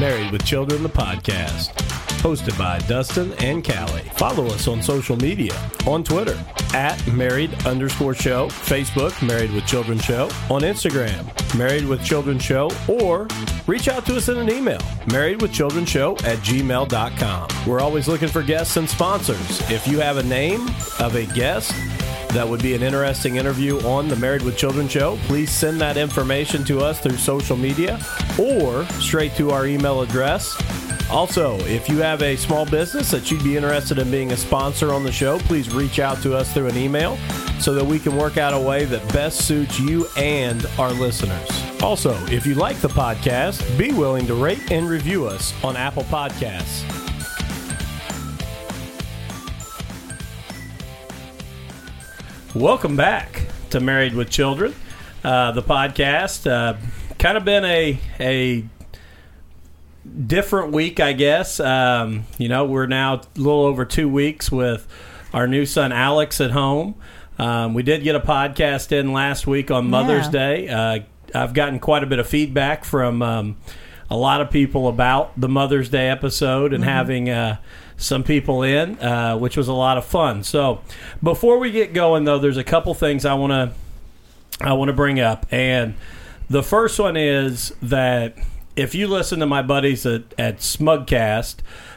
Married with Children, the podcast. Hosted by Dustin and Callie. Follow us on social media on Twitter at married underscore show, Facebook, Married with Children Show, on Instagram, Married with Children Show, or reach out to us in an email, married with children show at gmail.com. We're always looking for guests and sponsors. If you have a name of a guest, that would be an interesting interview on the Married with Children show, please send that information to us through social media or straight to our email address. Also, if you have a small business that you'd be interested in being a sponsor on the show, please reach out to us through an email so that we can work out a way that best suits you and our listeners. Also, if you like the podcast, be willing to rate and review us on Apple Podcasts. Welcome back to Married with Children, uh, the podcast. Uh, kind of been a a different week, I guess. Um, you know, we're now a little over two weeks with our new son Alex at home. Um, we did get a podcast in last week on Mother's Yeah. Day. Uh, I've gotten quite a bit of feedback from um, a lot of people about the Mother's Day episode and having uh, some people in, uh, which was a lot of fun. So, before we get going, though, there's a couple things I want to I want to bring up, and the first one is that if you listen to my buddies at, at Smugcast,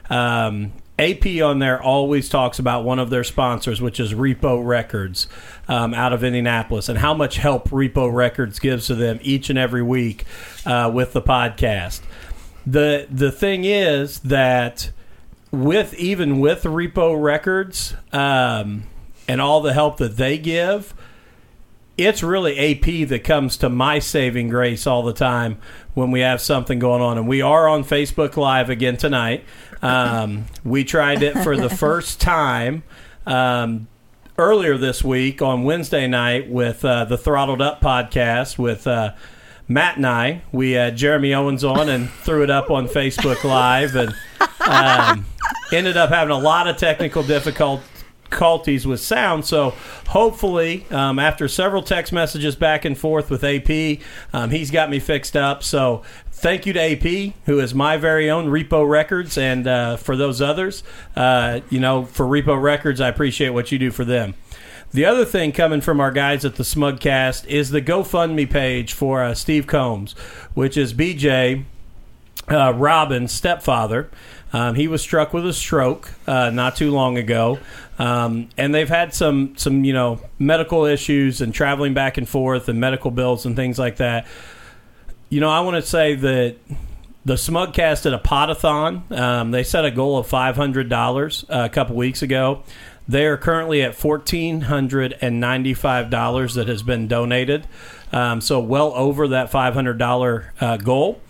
um, AP on there always talks about one of their sponsors, which is Repo Records um, out of Indianapolis, and how much help Repo Records gives to them each and every week uh, with the podcast. the The thing is that with even with Repo Records um, and all the help that they give, it's really AP that comes to my saving grace all the time when we have something going on. And we are on Facebook Live again tonight. Um, we tried it for the first time um, earlier this week on Wednesday night with uh, the Throttled Up podcast with. Uh, Matt and I, we had Jeremy Owens on and threw it up on Facebook Live and um, ended up having a lot of technical difficult, difficulties with sound. So hopefully, um, after several text messages back and forth with AP, um, he's got me fixed up. So thank you to AP, who is my very own Repo Records, and uh, for those others, uh, you know, for Repo Records, I appreciate what you do for them. The other thing coming from our guys at the Smugcast is the GoFundMe page for uh, Steve Combs, which is BJ uh, Robin's stepfather. Um, he was struck with a stroke uh, not too long ago, um, and they've had some some you know medical issues and traveling back and forth and medical bills and things like that. You know, I want to say that the Smugcast did a potathon. Um, they set a goal of five hundred dollars uh, a couple weeks ago. They are currently at fourteen hundred and ninety-five dollars that has been donated, um, so well over that five hundred dollar uh, goal.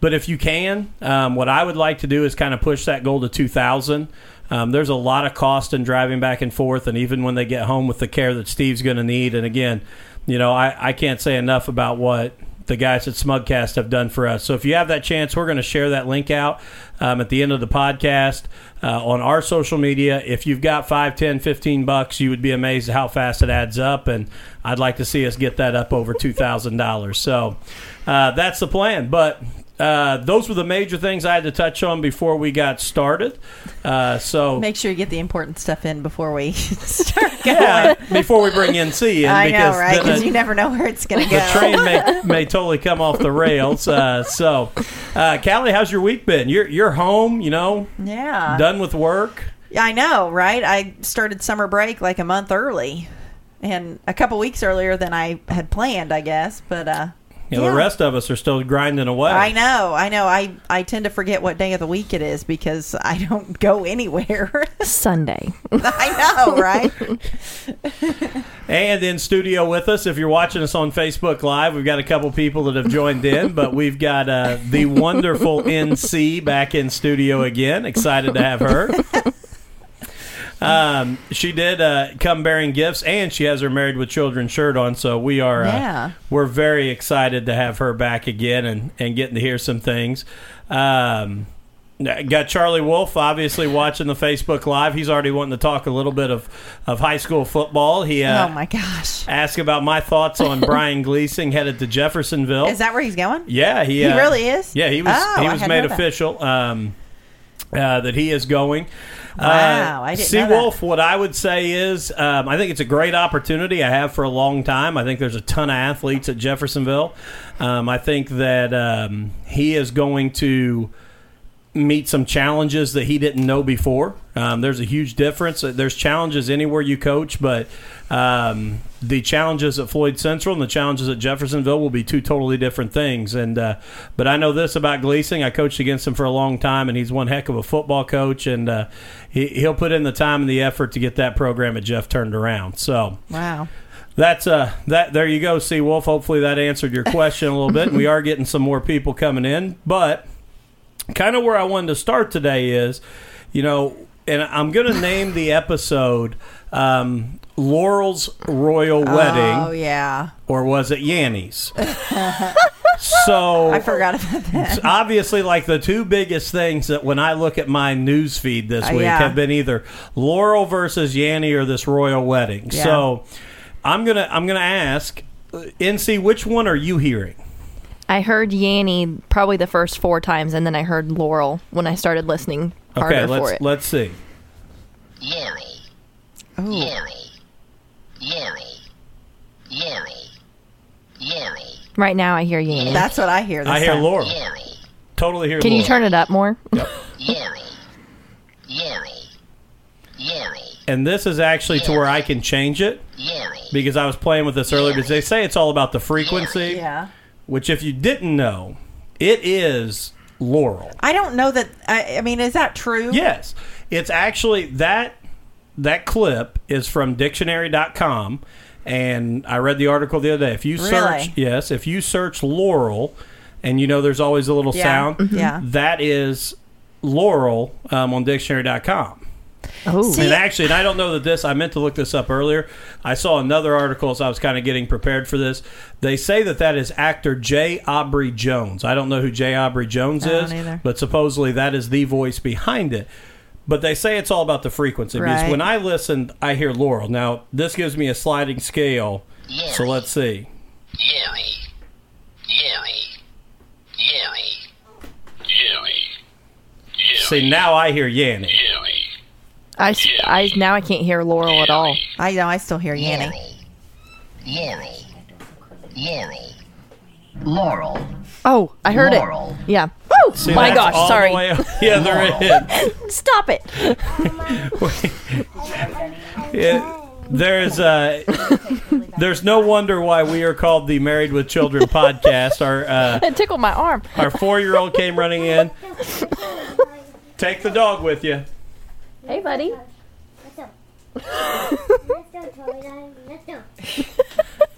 But if you can, um, what I would like to do is kind of push that goal to 2,000. Um, there's a lot of cost in driving back and forth, and even when they get home with the care that Steve's going to need. And again, you know, I, I can't say enough about what the guys at Smugcast have done for us. So if you have that chance, we're going to share that link out um, at the end of the podcast uh, on our social media. If you've got 5, 10, 15 bucks, you would be amazed how fast it adds up. And I'd like to see us get that up over $2,000. So uh, that's the plan. But uh, those were the major things I had to touch on before we got started. Uh, so Make sure you get the important stuff in before we start going. yeah, before we bring NC in, I because know, right? Because you never know where it's going to go. the train may, may totally come off the rails. Uh, so, uh, Callie, how's your week been? You're you're home, you know, yeah. done with work. Yeah, I know, right? I started summer break like a month early and a couple weeks earlier than I had planned, I guess. But uh, You know, Yeah. the rest of us are still grinding away. I know, I know. I, I tend to forget what day of the week it is because I don't go anywhere. Sunday. I know, right? And in studio with us, if you're watching us on Facebook Live, we've got a couple people that have joined in, but we've got uh, the wonderful NC back in studio again. Excited to have her. Um, she did uh, come bearing gifts, and she has her Married with Children shirt on. So we are, uh, Yeah. we're very excited to have her back again and, and getting to hear some things. Um, got Charlie Wolf obviously watching the Facebook Live. He's already wanting to talk a little bit of, of high school football. He uh, oh my gosh. asked about my thoughts on Brian Gleason headed to Jeffersonville. Is that where he's going? Yeah, he, He uh, really is? Yeah, he was. Oh, he was made that. official um, uh, that he is going. Wow, I didn't See. Wolf. What I would say is, um, I think it's a great opportunity. I have for a long time. I think there's a ton of athletes at Jeffersonville. Um, I think that um, he is going to meet some challenges that he didn't know before. Um, there's a huge difference. There's challenges anywhere you coach, but um, the challenges at Floyd Central and the challenges at Jeffersonville will be two totally different things. And uh, but I know this about Gleason. I coached against him for a long time, and he's one heck of a football coach, and uh, he, he'll put in the time and the effort to get that program at Jeff turned around. So. Wow. That's uh that there you go, C Wolf. Hopefully that answered your question a little bit. And we are getting some more people coming in, but kind of where I wanted to start today is, you know, and I'm going to name the episode um, Laurel's Royal Wedding, Oh yeah. or was it Yanni's? so I forgot about that. obviously like the two biggest things that when I look at my news feed this Uh, week yeah. have been either Laurel versus Yanni or this royal wedding. Yeah. So I'm gonna I'm gonna ask uh, NC which one are you hearing? I heard Yanny probably the first four times, and then I heard Laurel when I started listening harder Okay, for let's it. let's see. Yeri, Ooh. Yeri, Yeri, Yeri, Yeri, right now, I hear Yanny. That's what I hear. This I hear time. Laurel. Yeri, Totally hear laurel. Can you turn it up more? Yeri, Yeri, Yeri, and this is actually to where I can change it Yeri, because I was playing with this earlier because they say it's all about the frequency, Yeah. Which if you didn't know, it is Laurel. I don't know that. I, I mean, is that true? Yes. It's actually that that clip is from dictionary.com and I read the article the other day. If you search yes, if you search Laurel and you know there's always a little Yeah. sound, Yeah. that is Laurel um, on dictionary.com. Oh, See- And actually, and I don't know that this, I meant to look this up earlier. I saw another article as I was kind of getting prepared for this. They say that that is actor Jay Aubrey Jones. I don't know who Jay Aubrey Jones is, either. but supposedly that is the voice behind it. But they say it's all about the frequency. Because when I listen, I hear Laurel. Now, this gives me a sliding scale. Yeri, So let's see. Yeri, Yeri, Yeri, Yeri, See, now I hear Yanny. Yeri, I, s- I- now I can't hear Laurel at all. I know. I still hear Yanni. Yeri, Yeri, Laurel, Oh, I heard Laurel. it. Yeah. Oh See, my that's gosh! all the Sorry. way up the other end. Stop it. It- there's uh, there's no wonder why we are called the Married with Children podcast. Our uh, It tickled my arm. our four year old came running in. Take the dog with you. Hey, buddy. What's up?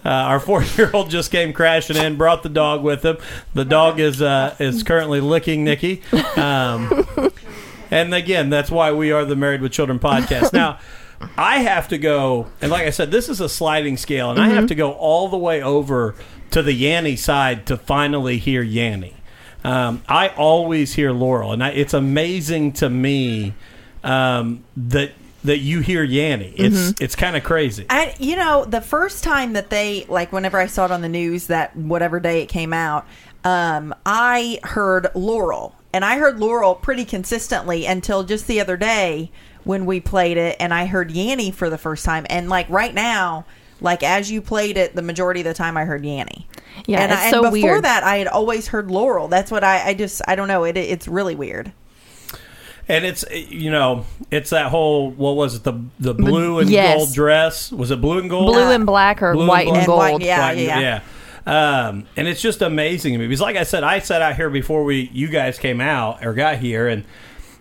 Uh, our four year old just came crashing in, brought the dog with him. The dog is uh, is currently licking Nikki. Um, and again, that's why we are the Married with Children podcast. Now, I have to go, and like I said, this is a sliding scale, and I have to go all the way over to the Yanni side to finally hear Yanni. Um, I always hear Laurel, and I, it's amazing to me um, that that you hear Yanni. It's it's kind of crazy. I, you know, the first time that they, like, whenever I saw it on the news that whatever day it came out, um, I heard Laurel. And I heard Laurel pretty consistently until just the other day when we played it and I heard Yanni for the first time. And, like, right now, like, as you played it, the majority of the time I heard Yanni. Yeah, and, it's I, so before weird. that, I had always heard Laurel. That's what I, I just, I don't know. It, it's really weird. And it's you know it's that whole what was it the the blue and Yes. gold dress was it blue and gold Blue and black or Blue and white black. and And gold. white, yeah. White and- yeah. Um, and it's just amazing to me because like I said I sat out here before we you guys came out or got here and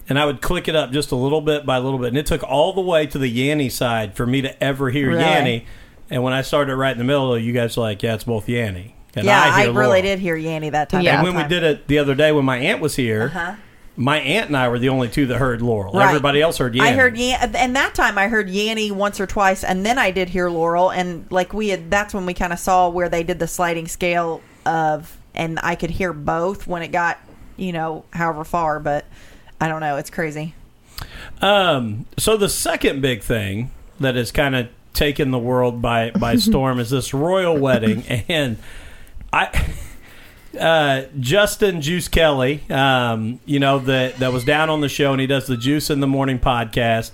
and I would click it up just a little bit by a little bit and it took all the way to the Yanni side for me to ever hear Really? Yanni and when I started right in the middle you guys were like yeah it's both Yanni and yeah, I, hear really Laurel. did hear Yanni that time. Yeah. And when we did it the other day when my aunt was here, Uh-huh. My aunt and I were the only two that heard Laurel. Right. Everybody else heard Yanny. I heard Yan, and that time I heard Yanny once or twice, and then I did hear Laurel, and like we had, that's when we kind of saw where they did the sliding scale of, and I could hear both when it got, you know, however far, but I don't know, it's crazy. Um, so the second big thing that has kind of taken the world by by storm is this royal wedding, and I. Uh, Justin Juice Kelly, um, you know that that was down on the show, and he does the Juice in the Morning podcast.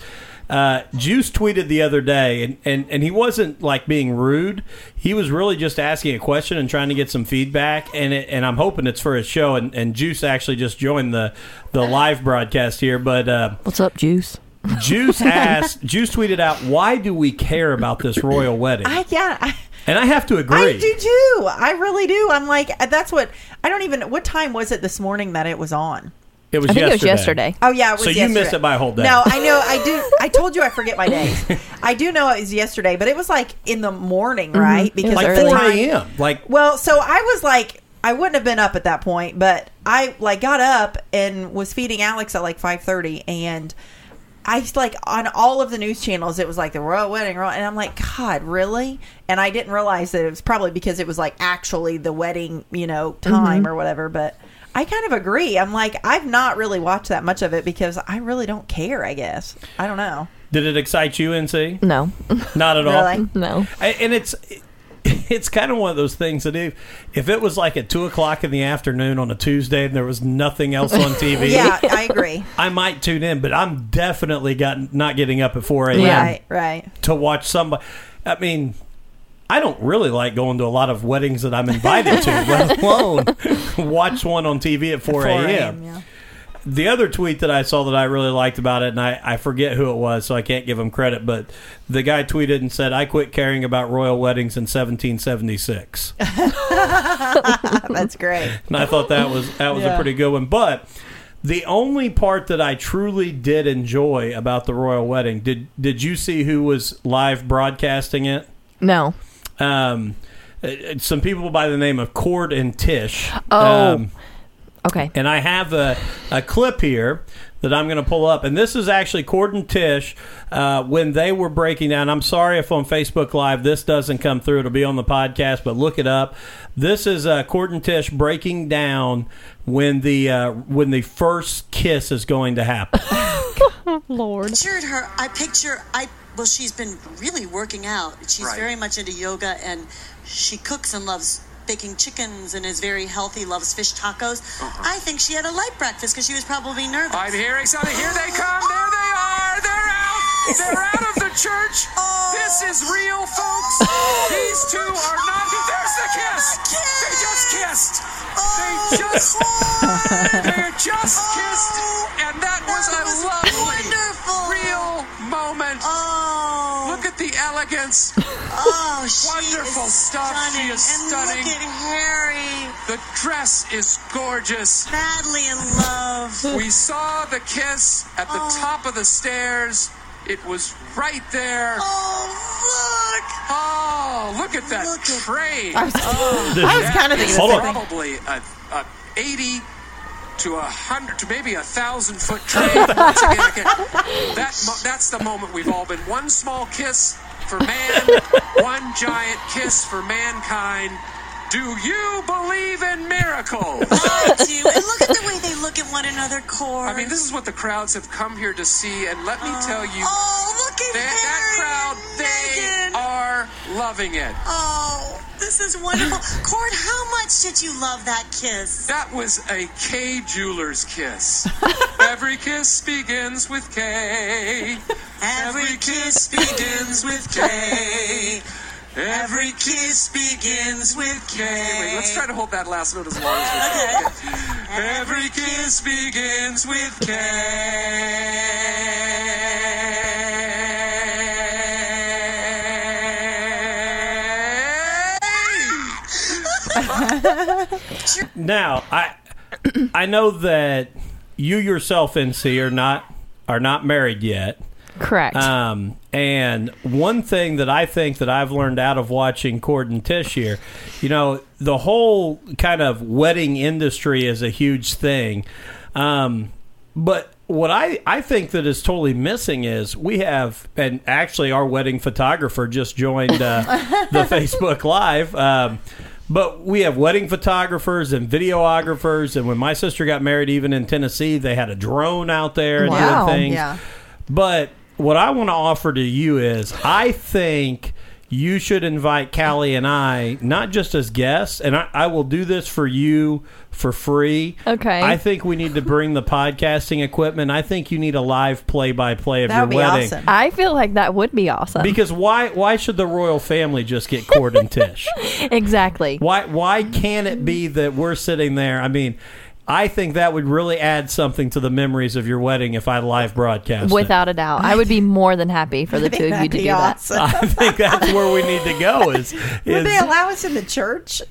Uh, Juice tweeted the other day, and, and, and he wasn't like being rude. He was really just asking a question and trying to get some feedback. And it, and I'm hoping it's for his show. And, and Juice actually just joined the the live broadcast here, but. Uh, What's up, Juice? Juice asked, Juice tweeted out, "Why do we care about this royal wedding?" I yeah, I, and I have to agree. I do too. I really do. I'm like, that's what I don't even. What time was it this morning that it was on? It was I think yesterday. it was yesterday. Oh yeah, it was So you missed it by a whole day. No, I know. I do. I told you I forget my days. I do know it was yesterday, but it was like in the morning, mm-hmm. right? was Like the early. four time- a.m. Like Well, so I was like, I wouldn't have been up at that point, but I like got up and was feeding Alex at like five thirty, and I like on all of the news channels, it was like the royal wedding, royal, and I'm like, God, really? And I didn't realize that it was probably because it was like actually the wedding, you know, mm-hmm. time or whatever, but. I kind of agree. I'm like, I've not really watched that much of it because I really don't care, I guess. I don't know. Did it excite you, NC? No, Not at all. Really? no. A- And it's it's kind of one of those things that if if it was like at two o'clock in the afternoon on a Tuesday and there was nothing else on TV, Yeah, I agree. I might tune in. But I'm definitely got not getting up at four a.m. Right, right. to watch somebody. I mean. I don't really like going to a lot of weddings that I'm invited to, let alone watch one on TV at 4 a.m. yeah. The other tweet that I saw that I really liked about it, and I, I forget who it was, so I can't give him credit, but the guy tweeted and said, I quit caring about royal weddings in 1776. That's great. and I thought that was that was a pretty good one. But the only part that I truly did enjoy about the royal wedding, did did you see who was live broadcasting it? No. Um, uh, some people by the name of Cord and Tish. Oh. Um, Okay. and I have a, a clip here that I'm going to pull up. And this is actually Cord and Tish uh, when they were breaking down. I'm sorry if on Facebook Live this doesn't come through. It'll be on the podcast, but look it up. This is uh, Cord and Tish breaking down when the uh, when the first kiss is going to happen. Lord. I pictured her. I picture. I well, she's been really working out. She's Right. very much into yoga, and she cooks and loves baking chickens and is very healthy. Loves fish tacos. Uh-huh. I think she had a light breakfast because she was probably nervous. I'm hearing something. Here they come. There they are. They're out. They're out of the church. Oh. This is real, folks. These two are not. There's the kiss. They just kissed. Oh, they just. They just oh. kissed, and that was a was lovely, wonderful. real moment. Oh, Look at the elegance. oh, she Wonderful is stuff. She Stunning. is and stunning. Look at Harry, The dress is gorgeous. madly in love. We saw the kiss at the Oh. top of the stairs. It was right there. Oh, look! Oh, look at that Look at- train. I was, oh, I was kind of thinking Hold the on. same thing. Probably a, a 80 to a hundred to maybe a thousand foot train. Once again, I that mo- that's the moment we've all been. One small kiss for man, one giant kiss for mankind. Do you believe in miracles? I do. And look at the way they look at one another, Cord. I mean, this is what the crowds have come here to see, and let me oh. tell you, Oh, look at that, that crowd, they are loving it. Oh, this is wonderful. Cord, how much did you love that kiss? That was a Kay Jewelers kiss. Every kiss begins with K. Every kiss begins with K. Every kiss begins with K. Wait, let's try to hold that last note as long as we can. Every kiss begins with K. Now, I I know that you yourself, NC, are not are not married yet. Correct. Um, and one thing that I think that I've learned out of watching Cord and Tish here, you know, the whole kind of wedding industry is a huge thing. Um, but what I, I think that is totally missing is we have, and actually our wedding photographer just joined uh, the Facebook Live. Um, but we have wedding photographers and videographers. And when my sister got married, even in Tennessee, they had a drone out there and Wow. doing things. Yeah. But what I want to offer to you is I think you should invite Callie and I, not just as guests, and I, I will do this for you for free. Okay. I think we need to bring the podcasting equipment. I think you need a live play by play of That your would be wedding. awesome. I feel like that would be awesome. Because why why should the royal family just get Cord and Tish? exactly. Why why can't it be that we're sitting there? I mean, I think that would really add something to the memories of your wedding if I live broadcast. it. Without a doubt. I would be more than happy for the two of you to be do that. awesome. I think that's where we need to go. Is, Would they allow us in the church?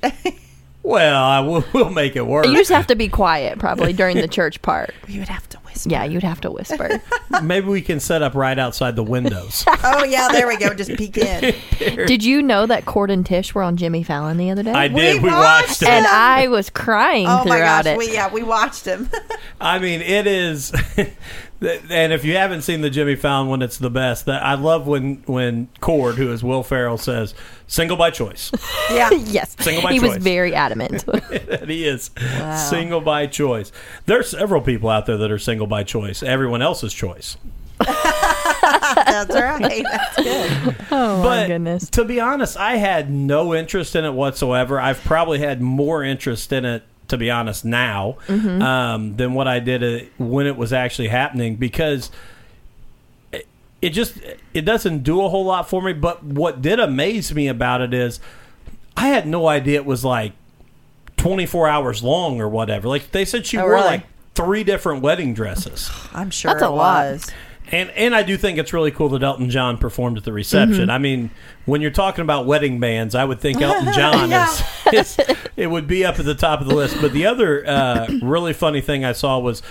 well, I will, we'll make it work. You just have to be quiet probably during the church part. we would have to whisper. Yeah, you'd have to whisper. Maybe we can set up right outside the windows. Oh yeah, there we go. Just peek in. Did you know that Cord and Tish were on Jimmy Fallon the other day? I did. We We, watched watched it. and I was crying Oh my throughout gosh, it. we yeah we watched him. I mean, it is. And if you haven't seen the Jimmy Fallon one, it's the best. That I love when when Cord, who is Will Ferrell, says "single by choice." yeah, yes, Single by he was very adamant. that he is single by choice. There's several people out there that are single by choice. Everyone else's choice. that's right. That's good. oh but my goodness. to be honest, I had no interest in it whatsoever. I've probably had more interest in it, to be honest, now Mm-hmm. um, than what I did it, when it was actually happening because it, it just it doesn't do a whole lot for me. But what did amaze me about it is I had no idea it was like 24 hours long or whatever. Like they said, she Oh, wore really? like three different wedding dresses. I'm sure That's a it lot. was. And and I do think it's really cool that Elton John performed at the reception. I mean, when you're talking about wedding bands, I would think Elton John Yeah. is, is it would be up at the top of the list. But the other uh, really funny thing I saw was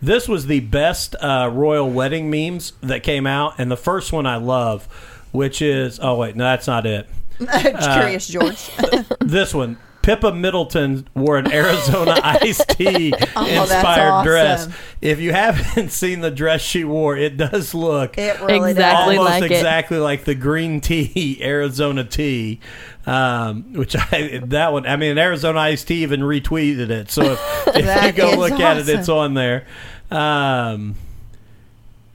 this was the best uh, royal wedding memes that came out, and the first one I love, which is oh wait, no, that's not it. Curious George. This one. Pippa Middleton wore an Arizona iced tea Oh, that's inspired dress. If you haven't seen the dress she wore, it does look It really Exactly. does. almost like it. exactly like the green tea Arizona tea, um, which I that one. I mean, Arizona iced tea even retweeted it. So if, if you go is look at it, it's on there. Um,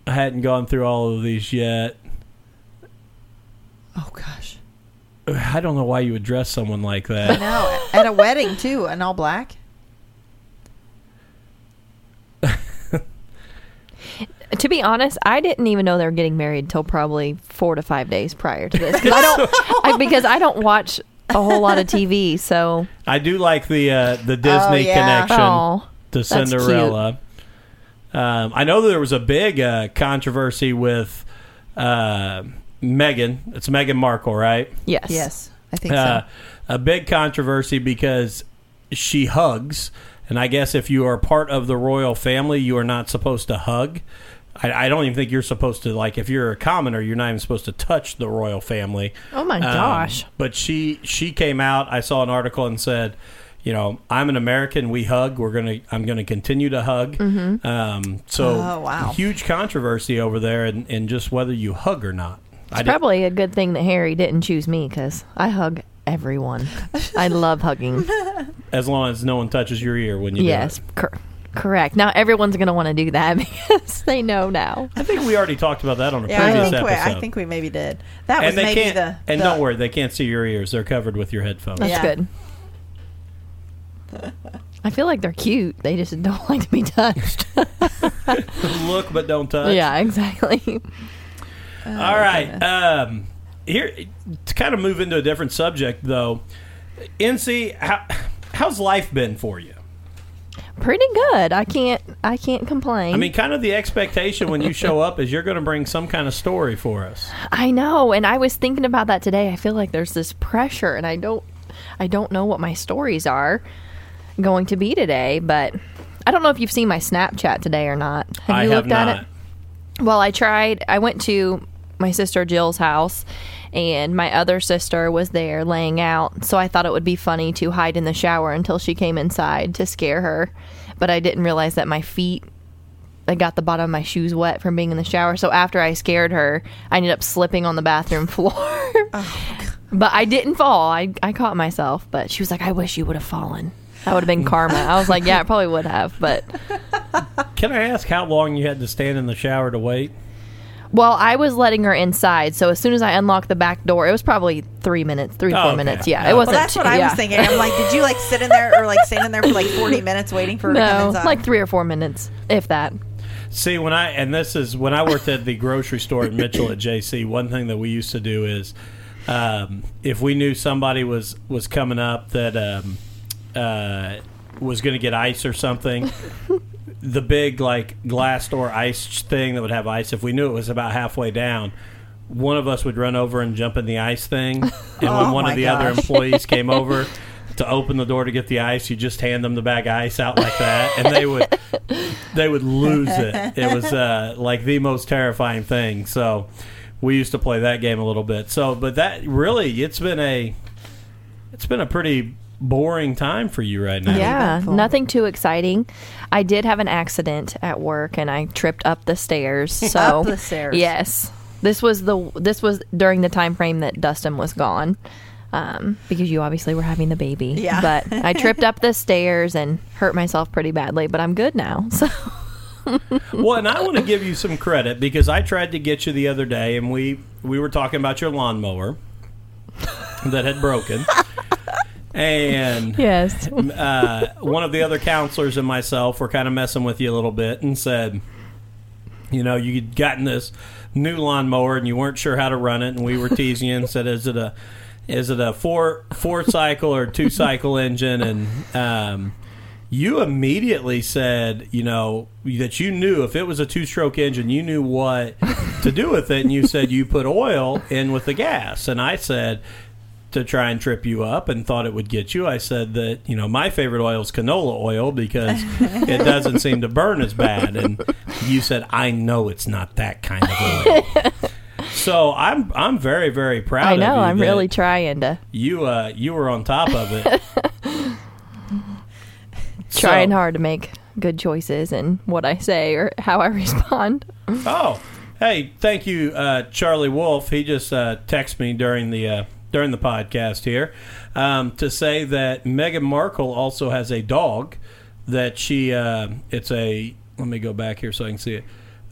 I hadn't gone through all of these yet. Oh gosh. I don't know why you would dress someone like that. No, at a wedding too, in all black. to be honest, I didn't even know they were getting married till probably four to five days prior to this. 'Cause I don't I, because I don't watch a whole lot of TV. So I do like the uh, the Disney yeah. connection oh, to Cinderella. Um, I know there was a big uh, controversy with uh, Meghan. It's Meghan Markle, right? yes, Yes, I think Uh, so. a big controversy because she hugs, and I guess if you are part of the royal family, you are not supposed to hug. I, I don't even think you're supposed to like if you're a commoner, you're not even supposed to touch the royal family. Oh my Um, gosh. But she she came out. I saw an article and said, you know, I'm an American. We hug. We're gonna. I'm gonna continue to hug. Mm-hmm. Um, so Oh, wow. huge controversy over there, and in, just whether you hug or not. I It's did- probably a good thing that Harry didn't choose me because I hug everyone. I love hugging. as long as no one touches your ear when you do yes, it. cor- correct. Now everyone's going to want to do that because they know now. I think we already talked about that on a Yeah, I previous think we, episode. I think we maybe did. That was and they maybe can't. the. and the- don't worry, they can't see your ears. They're covered with your headphones. That's Yeah. good. I feel like they're cute. They just don't like to be touched. Look, but don't touch. yeah, exactly. Oh, All right. Um, here to kind of move into a different subject, though. NC, how, how's life been for you? Pretty good. I can't. I can't complain. I mean, kind of the expectation when you show up is you're going to bring some kind of story for us. I know, and I was thinking about that today. I feel like there's this pressure, and I don't, I don't know what my stories are going to be today. But I don't know if you've seen my Snapchat today or not. Have I you have looked at not. it? Well, I tried. I went to my sister Jill's house, and my other sister was there laying out. So I thought it would be funny to hide in the shower until she came inside to scare her. But I didn't realize that my feet I got the bottom of my shoes wet from being in the shower. So after I scared her, I ended up slipping on the bathroom floor. Oh, but I didn't fall. I I caught myself. But she was like, "I wish you would have fallen." That would have been karma. I was like, "Yeah, I probably would have." But Can I ask how long you had to stand in the shower to wait? Well, I was letting her inside. So as soon as I unlocked the back door, it was probably three minutes, three Oh, four okay. minutes. Yeah, Oh. it wasn't. that's what I yeah. was thinking. I'm like, did you like sit in there or like stand in there for like 40 minutes waiting for her to come No, inside? like three or four minutes, if that. See, when I and this is when I worked at the grocery store in Mitchell at JC. One thing that we used to do is, um, if we knew somebody was was coming up that um, uh, was going to get ice or something, the big like glass door ice thing that would have ice. If we knew it was about halfway down. One of us would run over and jump in the ice thing, and when Oh, one of the other employees came over to open the door to get the ice, you just hand them the bag of ice out like that, and they would they would lose it. It was uh, like the most terrifying thing. So we used to play that game a little bit. So, but that really, it's been a it's been a pretty boring time for you right now. Yeah, nothing too exciting. I did have an accident at work and I tripped up the stairs. So Up the stairs. Yes. This was the this was during the time frame that Dustin was gone. Um, because you obviously were having the baby. Yeah. But I tripped up the stairs and hurt myself pretty badly, but I'm good now. So Well, and I want to give you some credit because I tried to get you the other day, and we we were talking about your lawnmower that had broken, and Yes. uh, one of the other counselors and myself were kind of messing with you a little bit and said, you know, you'd gotten this new lawnmower and you weren't sure how to run it, and we were teasing you and said, is it a is it a four four cycle or two cycle engine? And um, you immediately said, you know, that you knew if it was a two stroke engine, you knew what to do with it, and you said you put oil in with the gas, and I said to try and trip you up and thought it would get you. I said that, you know, my favorite oil is canola oil because it doesn't seem to burn as bad. And you said, I know it's not that kind of oil. so I'm I'm very, very proud I know, I'm really trying to you uh you were on top of it. trying So- hard to make good choices in what I say or how I respond. Oh, hey, thank you, uh, Charlie Wolf. He just uh, texted me during the uh, during the podcast here um, to say that Meghan Markle also has a dog that she. Uh, it's a. Let me go back here so I can see it.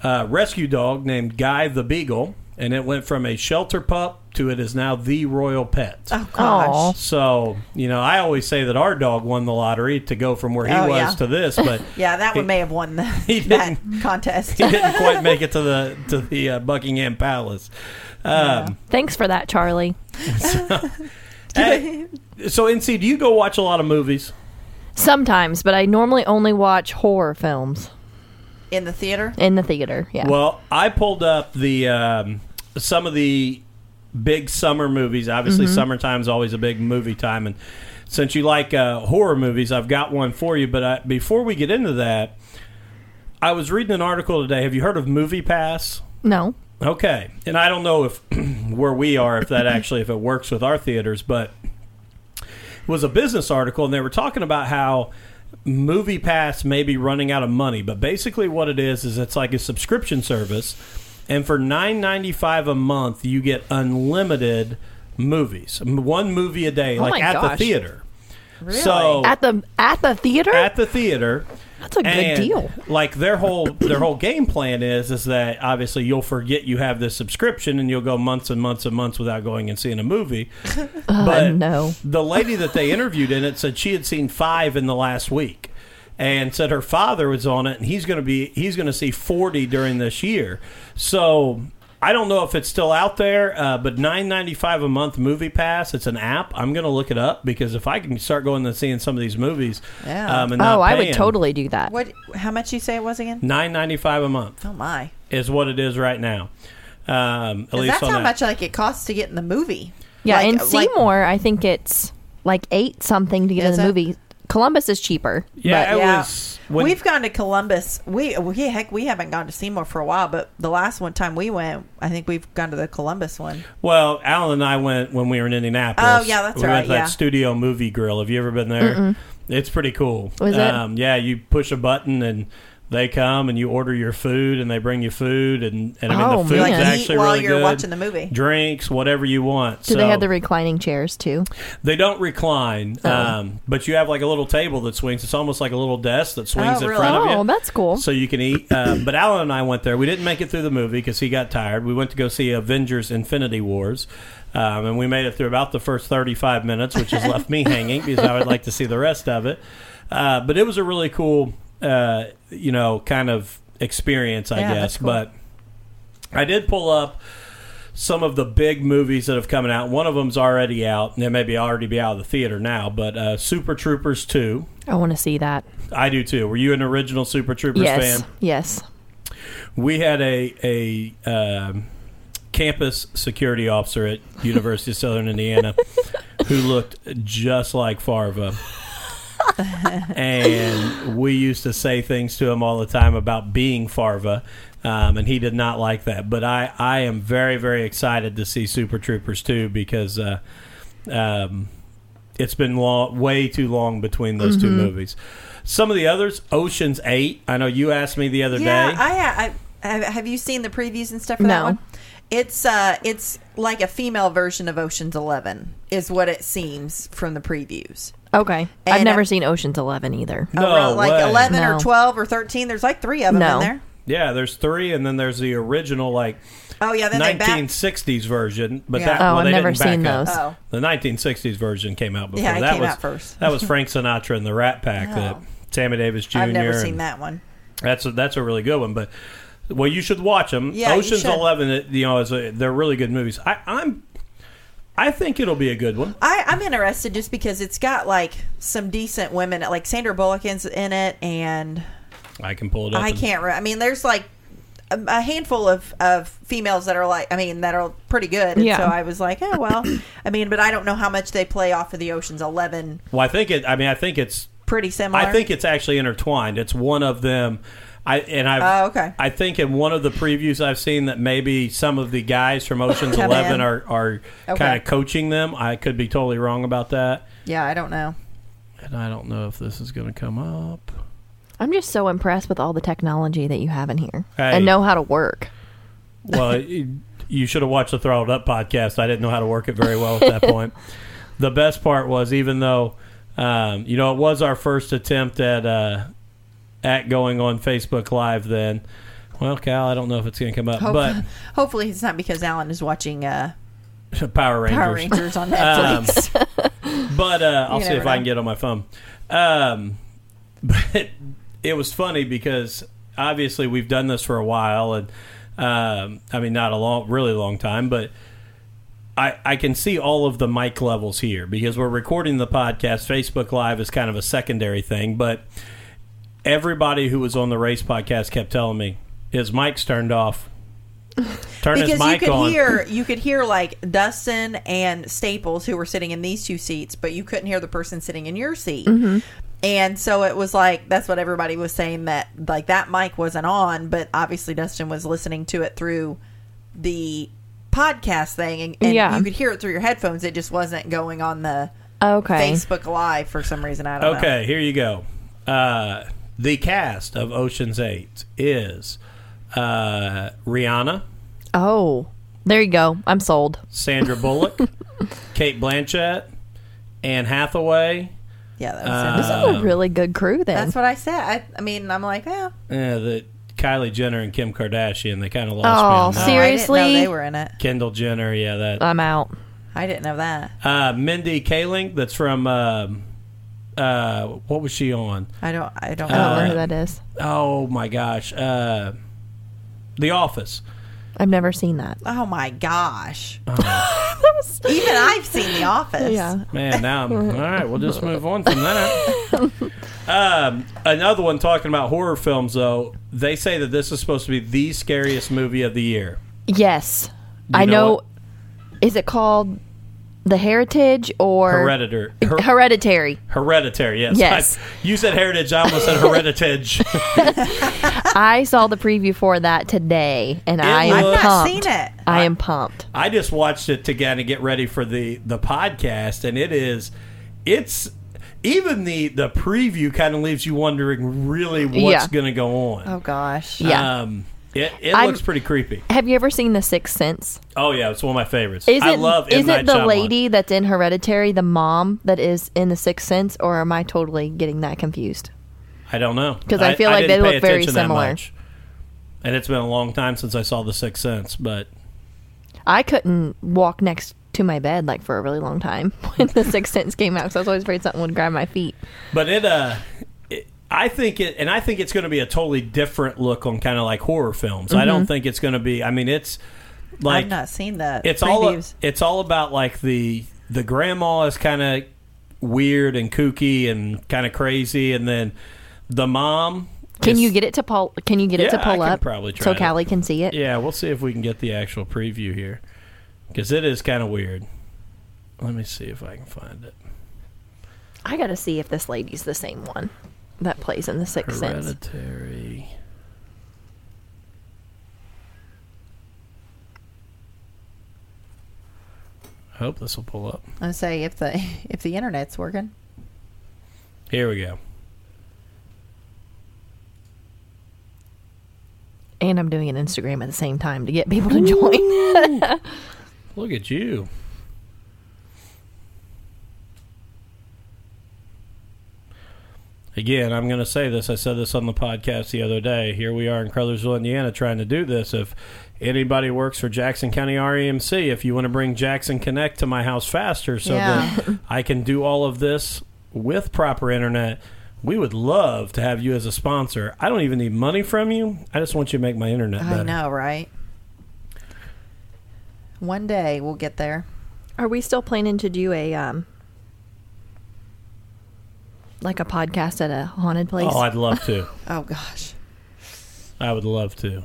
Uh, rescue dog named Guy the Beagle, and it went from a shelter pup to it is now the royal pet. oh, gosh. Aw. So you know, I always say that our dog won the lottery to go from where he Oh, was yeah. to this, but Yeah, that one He- may have won the, he that contest. he didn't quite make it to the to the uh, Buckingham Palace. Um, Thanks for that, Charlie. hey, so, NC, do you go watch a lot of movies? Sometimes, but I normally only watch horror films In the theater? in the theater. Yeah. Well, I pulled up the um, some of the big summer movies. Obviously, summertime's always a big movie time, and since you like uh, horror movies, I've got one for you. But I, before we get into that, I was reading an article today. Have you heard of Movie Pass? no. Okay, and I don't know if where we are if that actually if it works with our theaters, but it was a business article and they were talking about how Movie Pass may be running out of money, but basically what it is is it's like a subscription service, and for nine ninety five a month you get unlimited movies, one movie a day, Oh like at gosh. the theater. Really? So At the at the theater? at the theater. That's a good deal. Like their whole their whole game plan is is that obviously you'll forget you have this subscription and you'll go months and months and months without going and seeing a movie. Uh, no. The lady that they interviewed in it said she had seen five in the last week. And said her father was on it, and he's going to be he's going to see forty during this year. So I don't know if it's still out there, uh, but nine ninety five a month movie pass. It's an app. I'm going to look it up because if I can start going and seeing some of these movies, Yeah. um, and not Oh, I would totally do that. What? How much you say it was again? Nine ninety five a month Oh my! is what it is right now. Um, at 'Cause least That's on how that. much like it costs to get in the movie. Yeah, Like- in like- Seymour, I think it's like eight something to get Is in the it? movie. Columbus is cheaper. Yeah, but- it yeah. was. When, We've gone to Columbus. We, we heck, we haven't gone to Seymour for a while, but the last one time we went, I think we've gone to the Columbus one. well, Alan and I went when we were in Indianapolis. Oh, yeah, that's we right, Went to that yeah. studio movie grill. Have you ever been there? It's pretty cool. Was it? Um, yeah, you push a button and They come and you order your food, and they bring you food, and, and I mean Oh, the food's man. Actually while really you're good. watching the movie. Drinks, whatever you want. Do so they have the reclining chairs too? they don't recline, Oh. um, but you have like a little table that swings. It's almost like a little desk that swings Oh, in really? front of you. Oh, that's cool. So you can eat. Um, but Alan and I went there. We didn't make it through the movie because he got tired. We went to go see Avengers: Infinity Wars, um, and we made it through about the first thirty-five minutes, which has left me hanging because I would like to see the rest of it. Uh, but it was a really cool, uh, you know, kind of experience, I Yeah, guess. that's cool. But I did pull up some of the big movies that have come out. One of them's already out, and it may be already be out of the theater now. But uh, Super Troopers Two, I want to see that. I do too. Were you an original Super Troopers yes. fan? Yes. We had a a um, campus security officer at University of Southern Indiana who looked just like Farva. And we used to say things to him all the time about being Farva, um, and he did not like that. But I, I am very, very excited to see Super Troopers 2 because uh, um, it's been long, way too long between those two movies. Some of the others, Ocean's 8. I know you asked me the other Yeah, day. I, I, I have you seen the previews and stuff for that No. one? It's uh, it's like a female version of Ocean's Eleven, is what it seems from the previews. Okay. I've never seen Ocean's Eleven either. No Around, like way. eleven or No. twelve or thirteen. There's like three of them No. in there. Yeah, there's three, and then there's the original like Oh yeah, then they back. 1960s version. But Yeah. that Oh, well, I've they never didn't back seen up. those. Oh. The 1960s version came out before. Yeah, it that came was out first. that was Frank Sinatra and the Rat Pack. That Oh. Sammy Davis Jr. I've never and seen that one. That's a, that's a really good one. But well, you should watch them. Yeah, you Ocean's should. Eleven. it- You know, is a, they're really good movies. I, I'm. I think it'll be a good one. I, I'm interested just because it's got like some decent women, like Sandra Bullock is in it, and I can pull it up. I and- can't. Re- I mean, there's like a, a handful of of females that are like, I mean, that are pretty good. And Yeah. So I was like, oh well. I mean, but I don't know how much they play off of the Ocean's Eleven. Well, I think it. I mean, I think it's Pretty similar. I think it's actually intertwined. It's one of them. I and I. Oh, okay. I think in one of the previews I've seen that maybe some of the guys from Ocean's Eleven in. are are Okay. kind of coaching them. I could be totally wrong about that, Yeah, I don't know. and I don't know if this is going to come up. I'm just so impressed with all the technology that you have in here Hey. and know how to work. Well, you, you should have watched the Throttled Up podcast. I didn't know how to work it very well at that point. The best part was even though, um, you know, it was our first attempt at uh, at going on Facebook Live. Then, well, Cal, I don't know if it's going to come up, Hope- hopefully, it's not because Alan is watching uh, Power Rangers. Power Rangers on Um, Netflix. but uh, I'll see if I can get on my phone. Um, but it was funny because obviously we've done this for a while, and um, I mean not a long, really long time, but I I can see all of the mic levels here because we're recording the podcast. Facebook Live is kind of a secondary thing, but everybody who was on the race podcast kept telling me his mic's turned off. Turn his because you could on. hear you could hear like Dustin and Staples who were sitting in these two seats, but you couldn't hear the person sitting in your seat. Mm-hmm. And so it was like that's what everybody was saying that like that mic wasn't on, but obviously Dustin was listening to it through the podcast thing, and, and Yeah. you could hear it through your headphones. It just wasn't going on the Okay. Facebook Live for some reason. I don't know. Okay, here you go. Uh, the cast of Ocean's Eight is uh, Rihanna, Oh, there you go. I'm sold. Sandra Bullock, Cate Blanchett, Anne Hathaway, Yeah, that was Uh, This is a really good crew then. that's what I said. I, I mean, I'm like, well, uh, the Kylie Jenner and Kim Kardashian. They kind of lost Oh, me on that. Seriously? I didn't know they were in it. Kendall Jenner, yeah, that. I'm out. I didn't know that. Uh, Mindy Kaling, that's from. Um, uh, what was she on? I don't. I don't I don't know. know who that is. Oh my gosh, uh, The Office. I've never seen that. Oh my gosh! Uh-huh. Even I've seen The Office. Yeah. Man, now I'm, all right. We'll just move on from that. um, another one talking about horror films, though. They say that this is supposed to be the scariest movie of the year. Yes. You I know know. what? Is it called The Heritage or Hereditary. Her- Hereditary? hereditary. Yes. Yes. I- you said heritage. I almost said heritage. I saw the preview for that today, and I am I've not pumped. seen it. I am pumped. I just watched it to kind of get ready for the the podcast, and it is, it's, even the the preview kind of leaves you wondering really what's Yeah. going to go on. Oh gosh. Yeah. Um, it it I'm- looks pretty creepy. Have you ever seen The Sixth Sense? Oh yeah, it's one of my favorites. Is it, I love M. is Night it the Shyamalan. lady that's in Hereditary, the mom that is in The Sixth Sense, or am I totally getting that confused? I don't know 'Cause I feel like didn't they pay look very attention that similar. much. And it's been a long time since I saw The Sixth Sense, but I couldn't walk next to my bed like for a really long time when The Sixth Sense came out because I was always afraid something would grab my feet. but it uh. It, I think it, and I think it's going to be a totally different look on kind of like horror films. I Mm-hmm. don't think it's going to be. I mean, it's like I've not seen that. it's previews. all it's all about like the the grandma is kind of weird and kooky and kind of crazy, and then the mom. Can is- you get it to pull? Can you get it to Yeah, I pull can up probably try so to- Callie can see it? Yeah, we'll see if we can get the actual preview here because it is kind of weird. Let me see if I can find it. I got to see if this lady's the same one that plays in The Sixth Sense. Hereditary. I hope this will pull up. I say if the if the internet's working. Here we go. And I'm doing an Instagram at the same time to get people to join. Look at you. Again, I'm going to say this. I said this on the podcast the other day. Here we are in Crothersville, Indiana, trying to do this. If anybody works for Jackson County REMC, if you want to bring Jackson Connect to my house faster so Yeah. that I can do all of this with proper internet, we would love to have you as a sponsor. I don't even need money from you. I just want you to make my internet better. I know, right? One day we'll get there. Are we still planning to do a um like a podcast at a haunted place? Oh, I'd love to. Oh gosh. I would love to.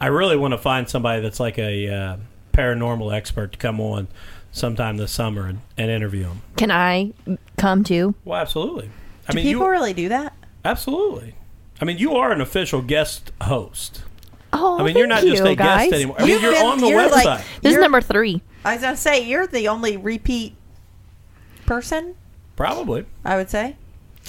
I really want to find somebody that's like a uh, paranormal expert to come on sometime this summer and, and interview them. Can I come too? Well, absolutely. I Do mean, people you really do that? absolutely. I mean, you are an official guest host. Oh, I mean, you're not thank just you, a guys. guest anymore. I mean, You've you're been- on the you're website. like- This is number three. I was gonna say you're the only repeat person. Probably. I would say.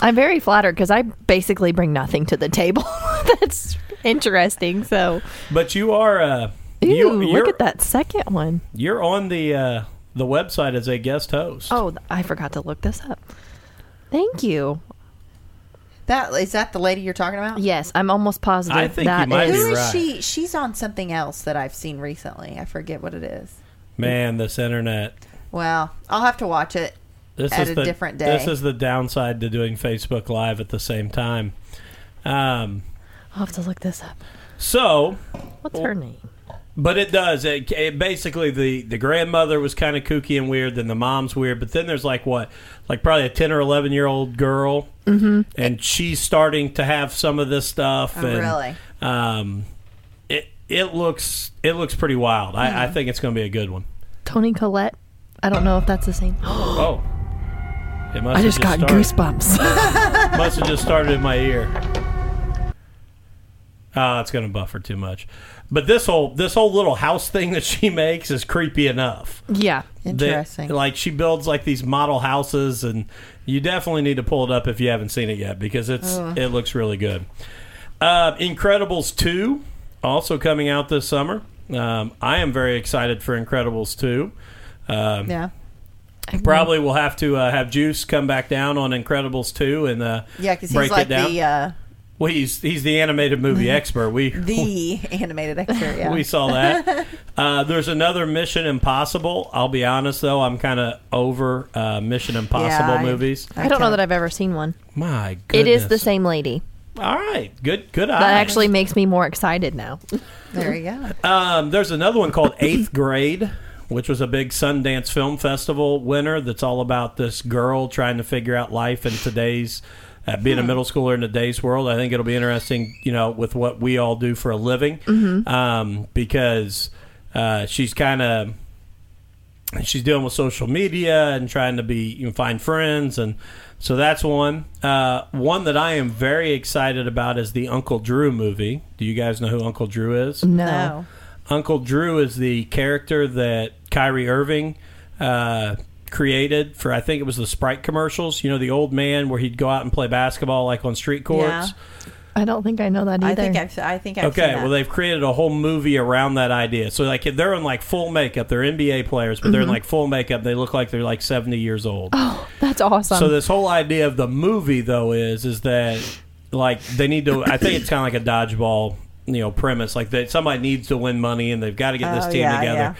I'm very flattered because I basically bring nothing to the table. That's interesting. So, But you are. Uh, ooh, you, look at that second one. You're on the uh, the website as a guest host. Oh, I forgot to look this up. Thank you. That is that the lady you're talking about? Yes, I'm almost positive I think you that might is- be Who is right. she? She's on something else that I've seen recently. I forget what it is. Man, this internet. Well, I'll have to watch it. This At is a the, different This is the downside to doing Facebook Live at the same time. Um, I'll have to look this up. so, What's her name? but it does. It, it basically the the grandmother was kind of kooky and weird. Then the mom's weird. But then there's like what, like probably a ten or eleven year old girl, mm-hmm. and she's starting to have some of this stuff. Oh, and, really? Um, it it looks it looks pretty wild. I, I Hmm. think it's going to be a good one. Toni Collette. I don't know if that's the same. Oh, it must I just got started. goosebumps. Must have just started in my ear. Oh, it's going to buffer too much. But this whole this whole little house thing that she makes is creepy enough. yeah. That- Interesting. like she builds like these model houses, and you definitely need to pull it up if you haven't seen it yet because it's it looks really good. Uh, Incredibles two also coming out this summer. Um, I am very excited for Incredibles two. Um, yeah. Probably we'll have to uh, have Juice come back down on Incredibles two and uh, Yeah, because break he's like it down. the uh, Well, he's he's the animated movie expert. We the animated expert. Yeah. we saw that. Uh, there's another Mission Impossible. I'll be honest though, I'm kind of over uh, Mission Impossible I- movies. I don't know that I've ever seen one. My goodness, It is the same lady. All right, good good eye. That actually makes me more excited now. There you go. Um, there's another one called Eighth Grade, which was a big Sundance Film Festival winner. That's all about this girl trying to figure out life in today's, uh, being a middle schooler in today's world. I think it'll be interesting, you know, with what we all do for a living, um, because uh, she's kind of she's dealing with social media and trying to be you know, find friends and so that's one uh, one that i am very excited about is the uncle drew movie do you guys know who uncle drew is No. uncle drew is the character that kyrie irving uh, created for I think it was the Sprite commercials. You know, the old man where he'd go out and play basketball like on street courts. Yeah. I don't think I know that either. I think I've. I think I've. Okay, seen that. well they've created a whole movie around that idea. So like they're in like full makeup. They're NBA players, but they're in like full makeup. They look like they're like 70 years old. Oh, that's awesome. So this whole idea of the movie though is is that like they need to. I think it's kind of like a dodgeball, you know, premise. Like that somebody needs to win money and they've got to get this Oh, team yeah, together. yeah.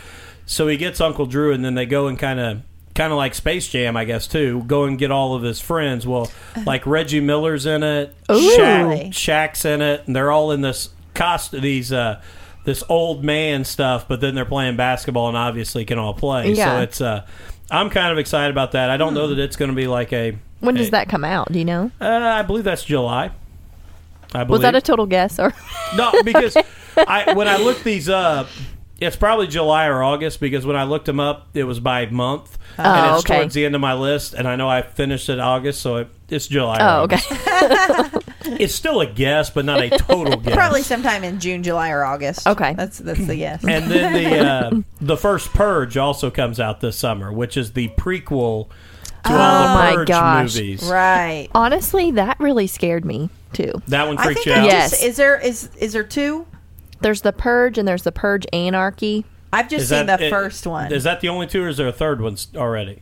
So he gets Uncle Drew, and then they go and kind of. Kind of like Space Jam, I guess too. Go and get all of his friends. Well, like Reggie Miller's in it. Shaq, Shaq's in it, and they're all in this cost these uh, this old man stuff. But then they're playing basketball and obviously can all play. Yeah. So it's uh, I'm kind of excited about that. I don't know that it's going to be like a when does a- that come out? Do you know? uh, I believe that's July. I believe. Was that a total guess or? no? Because I when I looked these up, it's probably July or August. Because when I looked them up, it was by month, and Oh, it's okay. towards the end of my list. And I know I finished it August, so it, it's July. or Oh, okay. It's still a guess, but not a total guess. Probably sometime in June, July, or August. Okay. that's that's the guess. And then the uh, the first Purge also comes out this summer, which is the prequel to all Oh the my Purge gosh. movies. right. Honestly, that really scared me too. That one I think you I out. Yes. just is there is is there two? There's the Purge and there's the Purge Anarchy. I've just Is seen that- the it- first one. Is that the only two, or is there a third one s- already?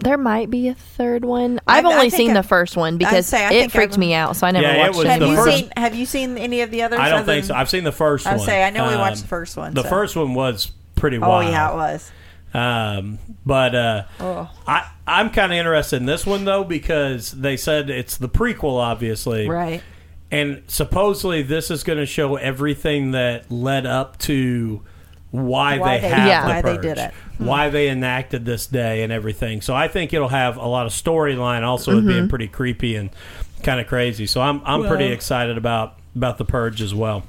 There might be a third one. I- I've I only think seen I- the first one because say, I it think freaked I've- me out, so I never Yeah, it watched was it. have the you first- seen Have you seen any of the others? I don't other think so. than- I've seen the first I one. would say I know we Um, watched the first one. The so. first one was pretty wild. Oh wild. yeah, it was. Um, but uh, Oh. I I'm kind of interested in this one though because they said it's the prequel, obviously, Right. And supposedly this is going to show everything that led up to why, Why they they- have Yeah. the why they purge, did it. why they enacted this day and everything. So I think it'll have a lot of storyline. Also, it being pretty creepy and kind of crazy. So I'm I'm pretty excited about about the purge as well.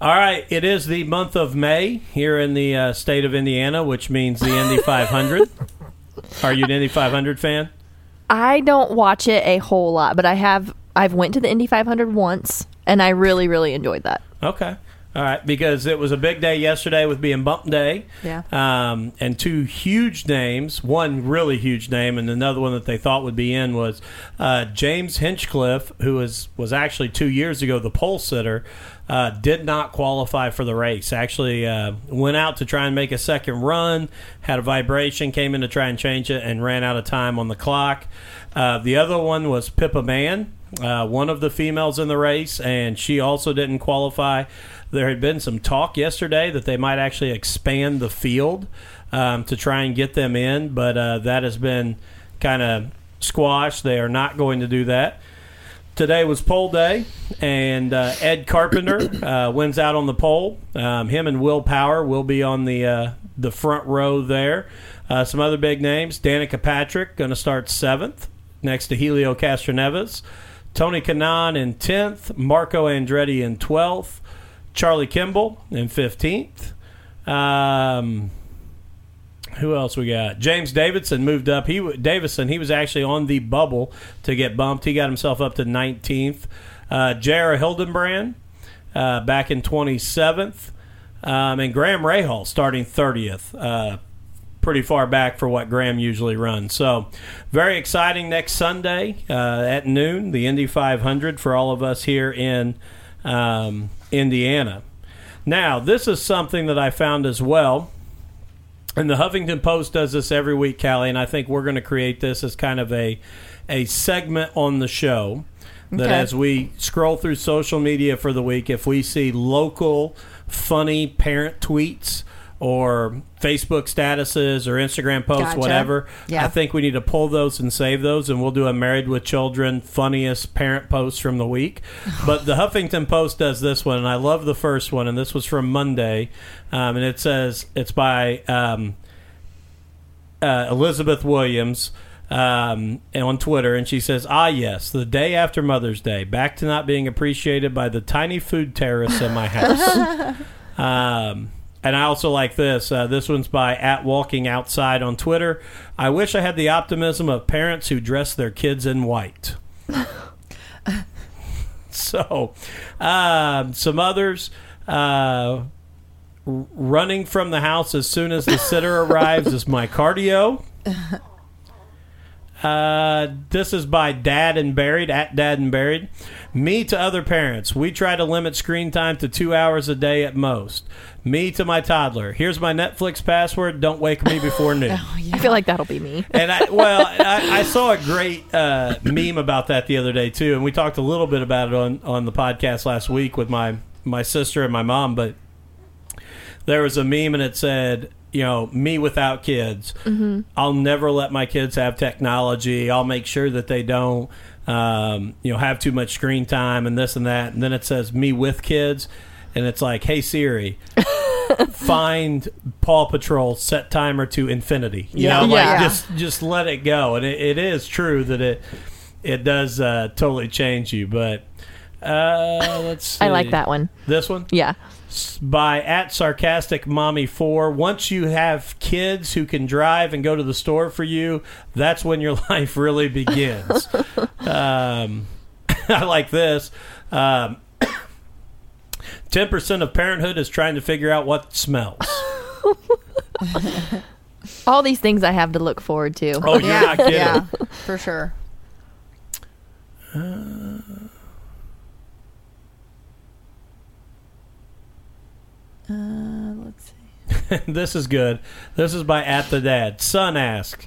All right, it is the month of May here in the uh, state of Indiana, which means the Indy 500. Are you an Indy 500 fan? I don't watch it a whole lot, but I have. I've went to the Indy 500 once, and I really, really enjoyed that. Okay. All right, because it was a big day yesterday with being Bump Day. Yeah. Um, and two huge names, one really huge name, and another one that they thought would be in was uh, James Hinchcliffe, who was, was actually two years ago the pole sitter, uh, did not qualify for the race. Actually, uh, went out to try and make a second run, had a vibration, came in to try and change it, and ran out of time on the clock. Uh, the other one was Pippa Mann, uh, one of the females in the race, and she also didn't qualify. There had been some talk yesterday that they might actually expand the field um, to try and get them in, but uh, that has been kind of squashed. They are not going to do that. Today was pole day, and uh, Ed Carpenter uh, wins out on the pole. Um, him and Will Power will be on the uh, the front row there. Uh, some other big names: Danica Patrick going to start seventh, next to Helio Castroneves. Tony Kanaan in tenth, Marco Andretti in twelfth, Charlie Kimball in fifteenth. Um, who else we got? James Davidson moved up. He Davison. He was actually on the bubble to get bumped. He got himself up to 19th. Uh. Hildebrand uh, back in 27th, um, and Graham Rahal starting 30th. Uh, pretty far back for what Graham usually runs. So, very exciting next Sunday uh, at noon, the Indy 500 for all of us here in um, Indiana. Now, this is something that I found as well. And the Huffington Post does this every week, Callie, and I think we're going to create this as kind of a a segment on the show. That Okay. as we scroll through social media for the week, if we see local funny parent tweets or Facebook statuses or Instagram posts, Gotcha. whatever, Yeah. I think we need to pull those and save those, and we'll do a Married with Children funniest parent post from the week. but the Huffington Post does this one, and I love the first one, and this was from Monday, um, and it says it's by um, uh, Elizabeth Williams. Um, and on Twitter, and she says, "Ah, yes, the day after Mother's Day, back to not being appreciated by the tiny food terrorists in my house." Um, and I also like this. Uh, this one's by at Walking Outside on Twitter. I wish I had the optimism of parents who dress their kids in white. so, um, some others. Uh, running from the house as soon as the sitter arrives is my cardio. Uh, this is by Dad and Buried at Dad and Buried. Me to other parents. We try to limit screen time to two hours a day at most. Me to my toddler. Here's my Netflix password. Don't wake me before noon. I feel like that'll be me. And I well, I, I saw a great uh, meme about that the other day too, and we talked a little bit about it on on the podcast last week with my my sister and my mom. But there was a meme, and it said, you know, me without kids. I'll never let my kids have technology. I'll make sure that they don't, um, you know, have too much screen time and this and that. And then it says me with kids, and it's like, hey Siri. find Paw Patrol set timer to infinity. You Yeah. know, like Yeah. just just let it go. And it, it is true that it it does uh, totally change you. But uh, let's see. I like that one. This one Yeah. By at sarcastic mommy four. Once you have kids who can drive and go to the store for you, that's when your life really begins. um, I like this. Um, Ten percent of parenthood is trying to figure out what smells. All these things I have to look forward to. Oh, you're yeah, not kidding. yeah, for sure. Uh, let's see. this is good. This is by at the dad. Son asks,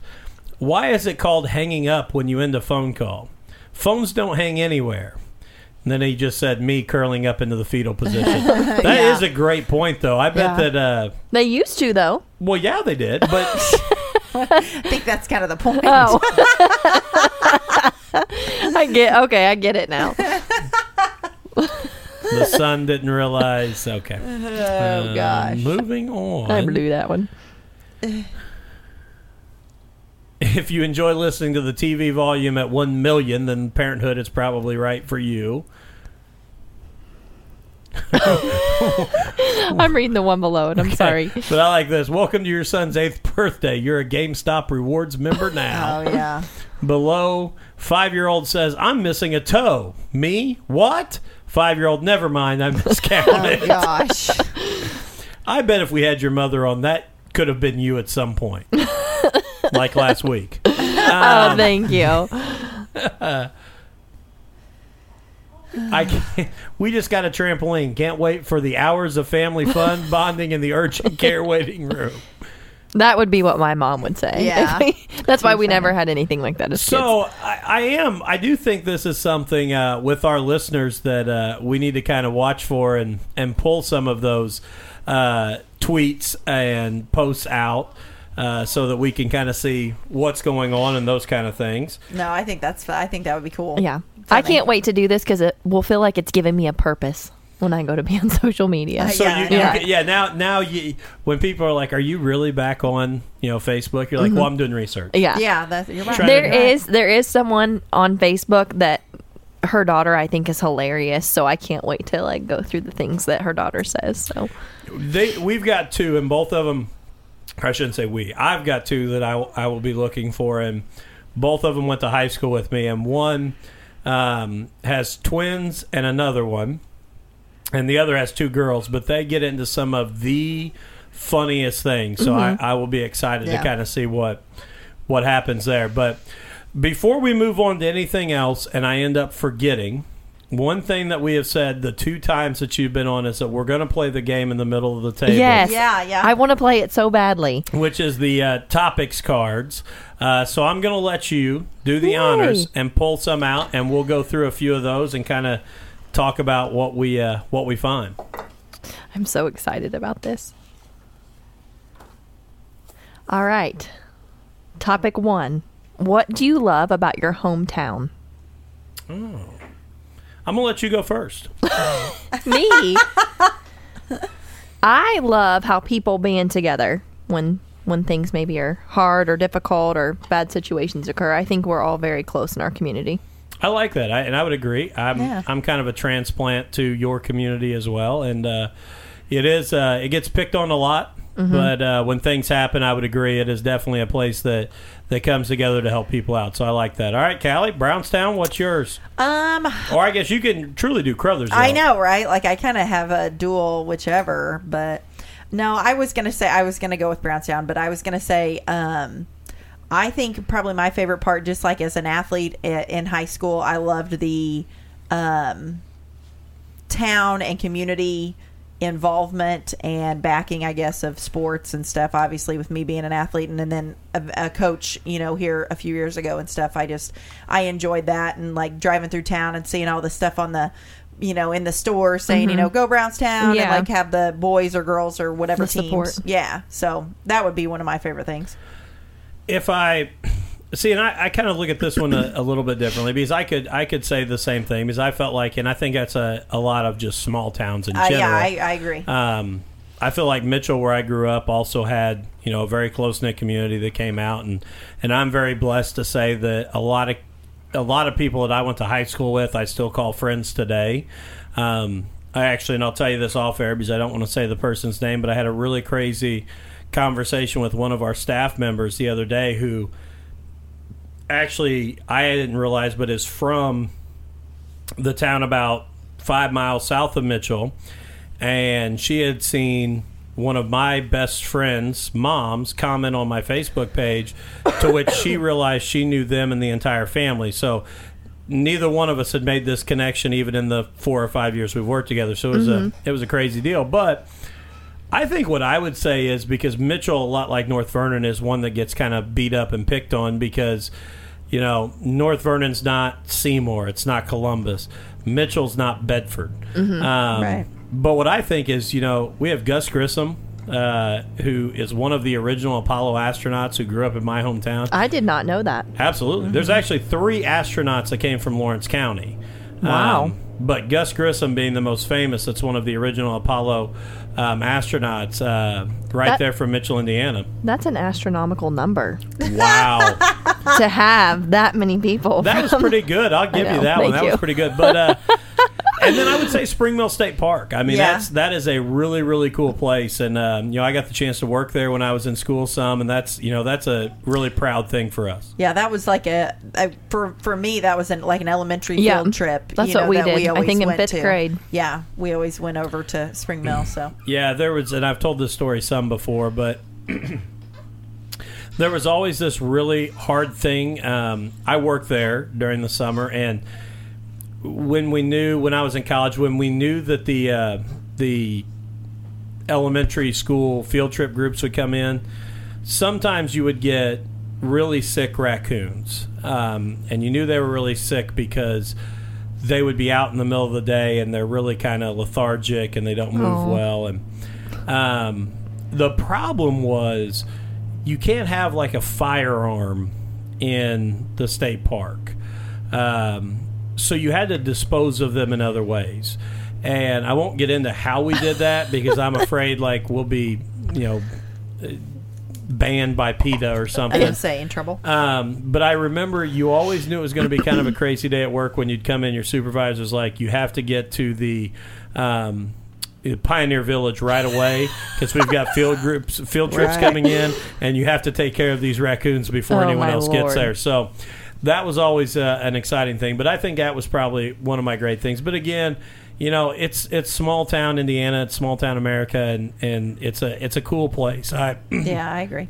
"Why is it called hanging up when you end a phone call? Phones don't hang anywhere." And then he just said, "Me curling up into the fetal position." That is Yeah. a great point, though. I bet Yeah. that. Uh, They used to though. well, yeah, they did, but I think that's kind of the point. Oh. I get okay, I get it now. The son didn't realize. Okay. Oh um, gosh. Moving on. I blew that one. if you enjoy listening to the TV volume at 1 million, then Parenthood is probably right for you. I'm reading the one below it. I'm sorry. But I like this. Welcome to your son's eighth birthday. You're a GameStop rewards member now. Oh yeah. Below, five year old says, I'm missing a toe. Me? What? Five year old, never mind. I Oh miscounted. gosh. I bet if we had your mother on, that could have been you at some point. like last week. oh, um, thank you. I can't, we just got a trampoline. Can't wait for the hours of family fun, bonding in the urgent care waiting room. That would be what my mom would say. Yeah. That's why we never had anything like that as kids. So I, I am. I do think this is something uh, with our listeners that uh, we need to kind of watch for and and pull some of those uh, tweets and posts out. Uh, so that we can kind of see what's going on and those kind of things. No, I think that's. I think that would be cool. Yeah. Tell I can't wait to do this because it will feel like it's giving me a purpose when I go to be on social media. So Yeah, you, I you yeah. Now, now you when people are like, "Are you really back on you know Facebook?" You're like, "Well, I'm doing research." yeah. Yeah, that's, you're right. There to, is there is someone on Facebook that her daughter I think is hilarious, so I can't wait to like go through the things that her daughter says. So They we've got two, and both of them. I shouldn't say we. I've got two that I, will- I will be looking for, and both of them went to high school with me, and one um, has twins and another one, and the other has two girls, but they get into some of the funniest things. So I, I will be excited Yeah. to kind of see what what happens there. But before we move on to anything else, and I end up forgetting. One thing that we have said the two times that you've been on is that we're going to play the game in the middle of the table yes, Yeah, yeah. I want to play it so badly. which is the uh, topics cards. Uh, so I'm going to let you do the Yay. honors and pull some out, and we'll go through a few of those and kind of talk about what we uh, what we find. I'm so excited about this. All right. Topic one. What do you love about your hometown? Oh. I'm going to let you go first. Me. I love how people band together when when things maybe are hard or difficult or bad situations occur. I think we're all very close in our community. I like that, I, and I would agree. I'm Yeah. I'm kind of a transplant to your community as well, and uh, it is uh, it gets picked on a lot. But uh, when things happen, I would agree it is definitely a place that that comes together to help people out. So I like that. All right, Callie, Brownstown, what's yours? um, Or I guess you can truly do Crothersville. I know, right? Like I kind of have a dual whichever, but No, I was gonna say I was gonna go with Brownstown, but I was gonna say um, I think probably my favorite part, just like as an athlete in high school, I loved the um, town and community involvement and backing, I guess, of sports and stuff. Obviously, with me being an athlete and, and then a, a coach, you know, here a few years ago and stuff. I just I enjoyed that and like driving through town and seeing all the stuff on the. You know, in the store saying, you know, go Brownstown and like have the boys or girls or whatever The teams. support. Yeah. So that would be one of my favorite things. If I see, and I, I kind of look at this one a, a little bit differently because I could I could say the same thing because I felt like, and I think that's a, a lot of just small towns in Uh, general. yeah, I, I agree. Um, I feel like Mitchell, where I grew up, also had you know a very close knit community that came out, and and I'm very blessed to say that a lot of a lot of people that I went to high school with, I still call friends today. Um, I actually, and I'll tell you this off air because I don't want to say the person's name, but I had a really crazy conversation with one of our staff members the other day who actually I didn't realize, but is from the town about five miles south of Mitchell, and she had seen one of my best friends' moms comment on my Facebook page, to which she realized she knew them and the entire family. So neither one of us had made this connection even in the four or five years we've worked together. So it was a mm-hmm. it was a crazy deal, but. I think what I would say is because Mitchell, a lot like North Vernon, is one that gets kind of beat up and picked on because, you know, North Vernon's not Seymour, it's not Columbus, Mitchell's not Bedford. Um, Right. But what I think is, you know, we have Gus Grissom, uh, who is one of the original Apollo astronauts who grew up in my hometown. I did not know that. Absolutely. There's actually three astronauts that came from Lawrence County. Wow. Um, but Gus Grissom being the most famous, that's one of the original Apollo um, astronauts uh, right That- there from Mitchell, Indiana. That's an astronomical number Wow. to have that many people. that was pretty good. I'll give know. you that one. Thank That was pretty good. But uh, and then I would say Springmill State Park. I mean, Yeah. that's that is a really really cool place, and um, you know I got the chance to work there when I was in school some, and that's you know that's a really proud thing for us. Yeah, that was like a, a for for me that was an, like an elementary Yeah, field trip. that's you what know, we that did, I think in fifth to. grade. Yeah, we always went over to Springmill. So Yeah, there was, and I've told this story some before, but there was always this really hard thing. Um, I worked there during the summer, and when we knew, when I was in college, when we knew that the uh, the elementary school field trip groups would come in, sometimes you would get really sick raccoons, um, and you knew they were really sick because they would be out in the middle of the day and they're really kind of lethargic and they don't move Oh. well. And um, the problem was you can't have like a firearm in the state park. Um, so you had to dispose of them in other ways. And I won't get into how we did that because I'm afraid like we'll be, you know, banned by PETA or something. I didn't say in trouble. Um, but I remember you always knew it was going to be kind of a crazy day at work when you'd come in. Your supervisor's like, you have to get to the um, Pioneer Village right away because we've got field groups, field trips Right. coming in, and you have to take care of these raccoons before Oh, anyone else gets there. So that was always uh, an exciting thing. But I think that was probably one of my great things. But again. You know, it's it's small town Indiana, it's small town America, and, and it's a it's a cool place. I yeah, I agree.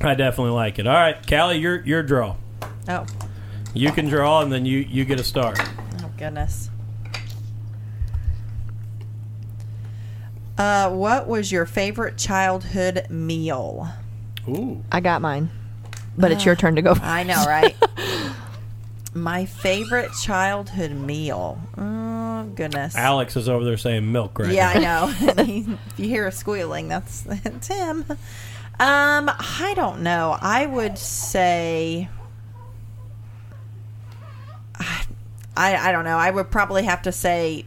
I definitely like it. All right, Callie, your your draw. Oh, You can draw, and then you you get a start. oh goodness. Uh, what was your favorite childhood meal? Ooh, I got mine, but it's your turn to go. First. I know, right? My favorite childhood meal. Oh goodness. Alex is over there saying milk right Yeah, now. I know. if you hear a squealing, that's that's him. Um, I don't know. I would say. I, I don't know. I would probably have to say,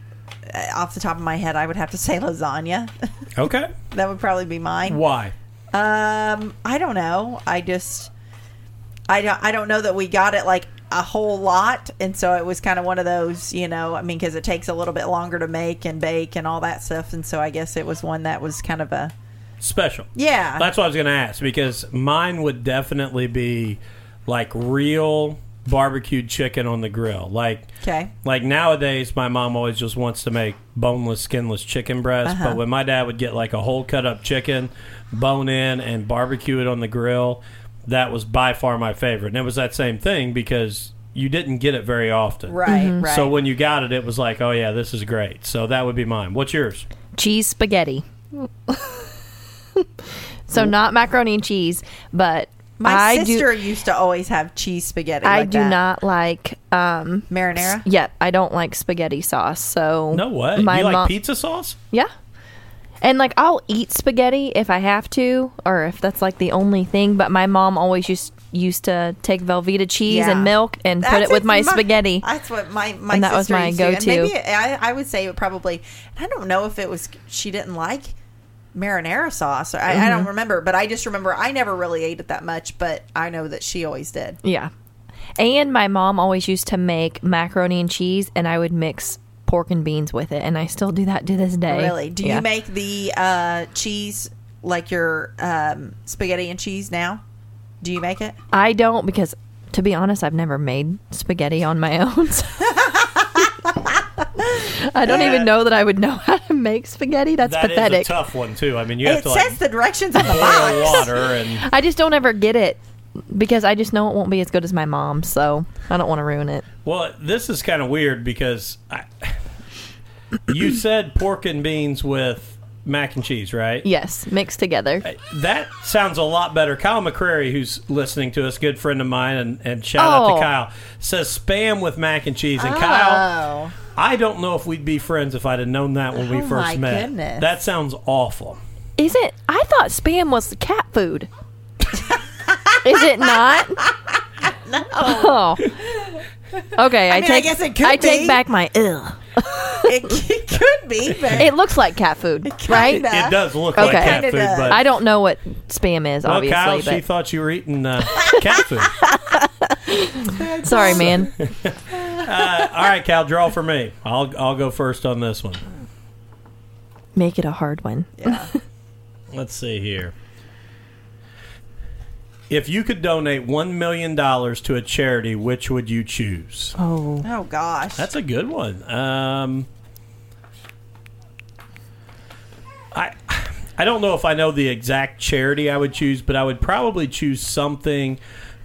uh, off the top of my head, I would have to say lasagna. Okay, that would probably be mine. why? Um, I don't know. I just, I don't, I don't know that we got it like a whole lot, and so it was kind of one of those, you know. I mean, because it takes a little bit longer to make and bake and all that stuff, and so I guess it was one that was kind of a Special. yeah. That's what I was going to ask because mine would definitely be like real barbecued chicken on the grill. Like Okay. like nowadays, my mom always just wants to make boneless, skinless chicken breast. Uh-huh. But when my dad would get like a whole cut up chicken, bone in, and barbecue it on the grill, that was by far my favorite. And it was that same thing because you didn't get it very often. Right. Right. So when you got it, it was like, oh yeah, this is great. So that would be mine. What's yours? cheese spaghetti. so not macaroni and cheese, but my I sister do. used to always have cheese spaghetti. I like do that. not like. Um, marinara. yeah, I don't like spaghetti sauce. So No way. My you like mom- pizza sauce? Yeah. And like I'll eat spaghetti if I have to, or if that's like the only thing. But my mom always used used to take Velveeta cheese Yeah. and milk and put it with my, spaghetti. That's what my my And that was sister my used to. And go-to. Maybe I, I would say it probably. I don't know if it was she didn't like marinara sauce. Or I, I Mm-hmm. don't remember, but I just remember I never really ate it that much. But I know that she always did. Yeah. And my mom always used to make macaroni and cheese, and I would mix pork and beans with it, and I still do that to this day. Really? Do Yeah. you make the uh, cheese like your um, spaghetti and cheese now? Do you make it? I don't because, to be honest, I've never made spaghetti on my own. so- I don't even know that I would know how to make spaghetti. That's That is pathetic. a tough one too. I mean, you have It to says like the directions on the boil box. water and I just don't ever get it because I just know it won't be as good as my mom. So I don't want to ruin it. Well, this is kind of weird because I, you said pork and beans with mac and cheese, right? Yes, mixed together. That sounds a lot better. Kyle McCrary, who's listening to us, good friend of mine, and, and shout out Oh. to Kyle, says spam with mac and cheese. And Kyle, Oh, I don't know if we'd be friends if I'd have known that when we Oh, first my met. goodness. That sounds awful. Is it? I thought spam was cat food. Is it not? no. Oh. Okay, I, mean, I take. guess it could I be. take back my ugh. it, it could be, but It looks like cat food, right? kinda. It does look like Okay. cat Kinda food, does. but I don't know what spam is, well, obviously, Kyle, she thought you were eating uh, cat food. sorry, man. Uh, all right, Cal, draw for me. I'll I'll go first on this one. Make it a hard one. yeah. Let's see here. If you could donate one million dollars to a charity, which would you choose? Oh, Oh gosh. That's a good one. Um, I I don't know if I know the exact charity I would choose, but I would probably choose something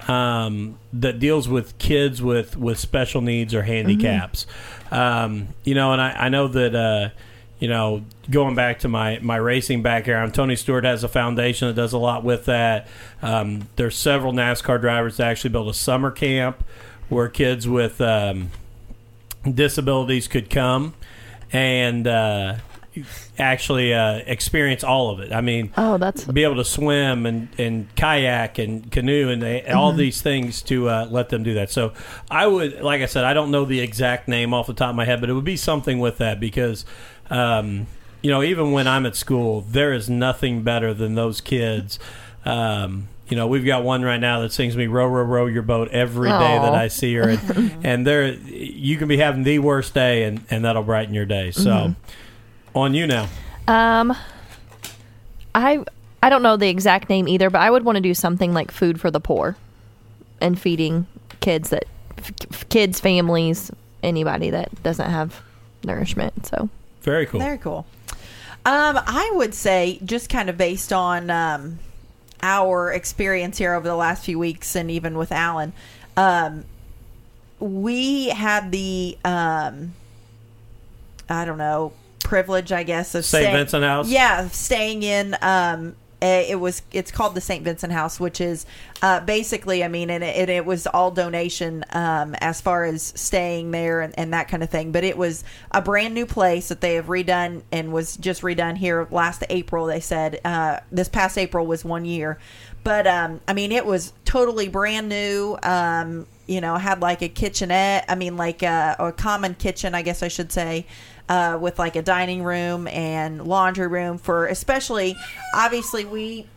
um, that deals with kids with, with special needs or handicaps. Um, you know, and I, I know that. Uh, you know, going back to my, my racing background, Tony Stewart has a foundation that does a lot with that. Um, there's several NASCAR drivers that actually built a summer camp where kids with um, disabilities could come and uh, actually uh, experience all of it. I mean, oh, that's be able to swim and, and kayak and canoe and they, all these things to uh, let them do that. So I would, like I said, I don't know the exact name off the top of my head, but it would be something with that because, um, you know, even when I'm at school, there is nothing better than those kids. Um, you know, we've got one right now that sings me "Row, row, row your boat" every day Aw. that I see her, and, and there, you can be having the worst day, and, and that'll brighten your day. So, on you now. Um, I I don't know the exact name either, but I would want to do something like food for the poor, and feeding kids that f- kids, families, anybody that doesn't have nourishment. So Very cool. Very cool. Um, I would say just kind of based on um, our experience here over the last few weeks, and even with Alan, um, we had the um, I don't know privilege, I guess, of St. staying- Vincent House? Yeah, of staying in. Um, it was it's called the St. Vincent House, which is uh, basically, I mean, and it, it was all donation um, as far as staying there and, and that kind of thing. But it was a brand new place that they have redone and was just redone here last April. They said uh, this past April was one year, but um, I mean, it was totally brand new. Um, you know, had like a kitchenette. I mean, like a, a common kitchen, I guess I should say uh, with like a dining room and laundry room for especially obviously we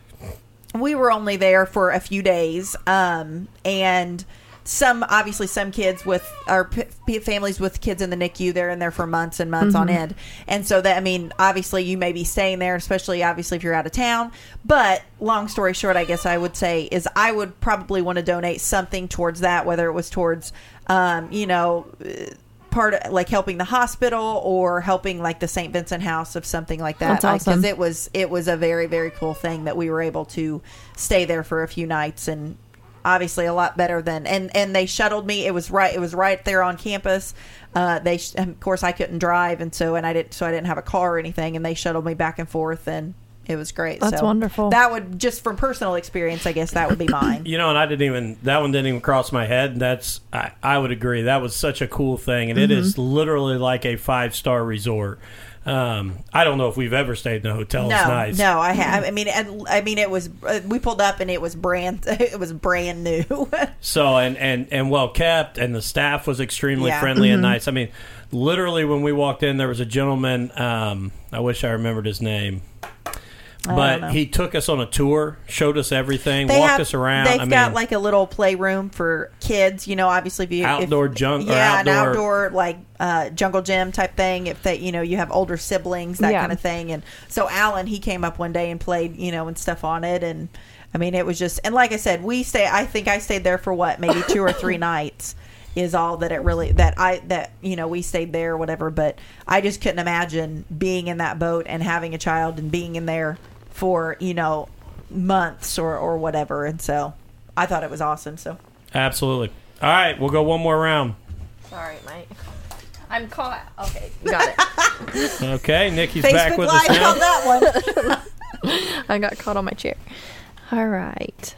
we were only there for a few days um, and some obviously some kids with our p- families with kids in the NICU they're in there for months and months on end. And so that I mean obviously you may be staying there especially obviously if you're out of town. But long story short I guess I would say is I would probably want to donate something towards that whether it was towards um, you know uh, part of, like helping the hospital or helping like the St. Vincent House of something like that That's awesome. because it was it was a very very cool thing that we were able to stay there for a few nights and obviously a lot better than and and they shuttled me it was right it was right there on campus uh they sh- of course I couldn't drive and so and I didn't so I didn't have a car or anything and they shuttled me back and forth and it was great That's So wonderful. that would just from personal experience I guess that would be mine You know, and I didn't even that one didn't even cross my head. And that's I, I would agree. That was such a cool thing, and it is Mm-hmm. literally like a five star resort. Um, I don't know if we've ever stayed in a hotel. no it's nice. no I have I mean and, I mean it was uh, we pulled up and it was brand it was brand new So and and and well kept, and the staff was extremely Yeah. friendly Mm-hmm. and nice. I mean, literally when we walked in, there was a gentleman. Um, I wish I remembered his name. Don't But he took us on a tour, showed us everything, they walked have, us around. They've I mean, got like a little playroom for kids. You know, obviously if you if- Outdoor junk- or yeah, an outdoor- outdoor like uh, jungle gym type thing. If they, you know, you have older siblings, that Yeah. kind of thing. And so Alan, he came up one day and played, you know, and stuff on it. And I mean, it was just and like I said, we stay. I think I stayed there for what maybe two or three nights. Is all that it really that I that you know we stayed there or whatever, but I just couldn't imagine being in that boat and having a child and being in there for you know months or or whatever and so i thought it was awesome so absolutely. All right, we'll go one more round. Sorry, Mike. I'm caught. Okay, you got it. Okay, Nikki's back with live us now. on that one I got caught on my chair. All right.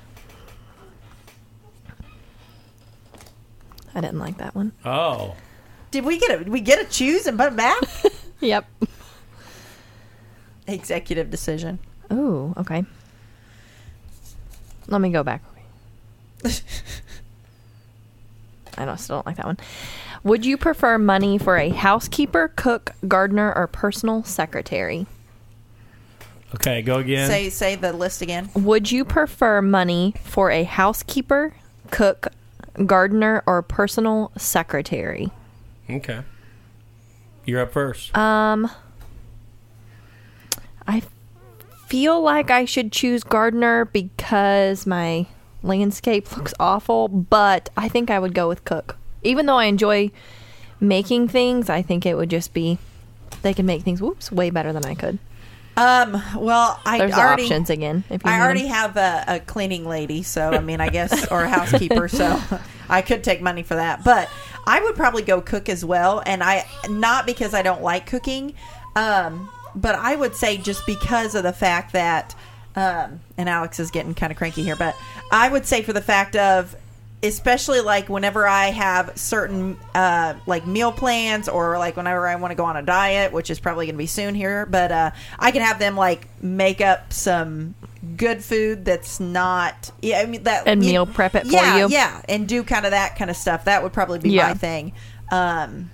I didn't like that one. Oh, did we get a we get a choose and put it back Yep. executive decision Ooh, okay. Let me go back. I don't, still don't like that one. Would you prefer money for a housekeeper, cook, gardener, or personal secretary? okay. Go again. say say the list again Would you prefer money for a housekeeper, cook, gardener, or personal secretary? okay. You're up first. Um, I feel like I should choose gardener because my landscape looks awful, but I think I would go with cook. Even though I enjoy making things, I think it would just be they can make things whoops way better than I could. um well i There's already options again. If you I already them. have a, a cleaning lady, so I mean, I guess, or a housekeeper, so I could take money for that. But I would probably go cook as well, and I not because I don't like cooking, um, but I would say just because of the fact that, um, and Alex is getting kind of cranky here, but I would say for the fact of especially like whenever I have certain uh, like meal plans or like whenever I want to go on a diet, which is probably going to be soon here, but uh, I can have them like make up some good food that's not yeah I mean that And you- meal prep it for yeah, you. yeah and do kind of that kind of stuff that would probably be Yeah. my thing um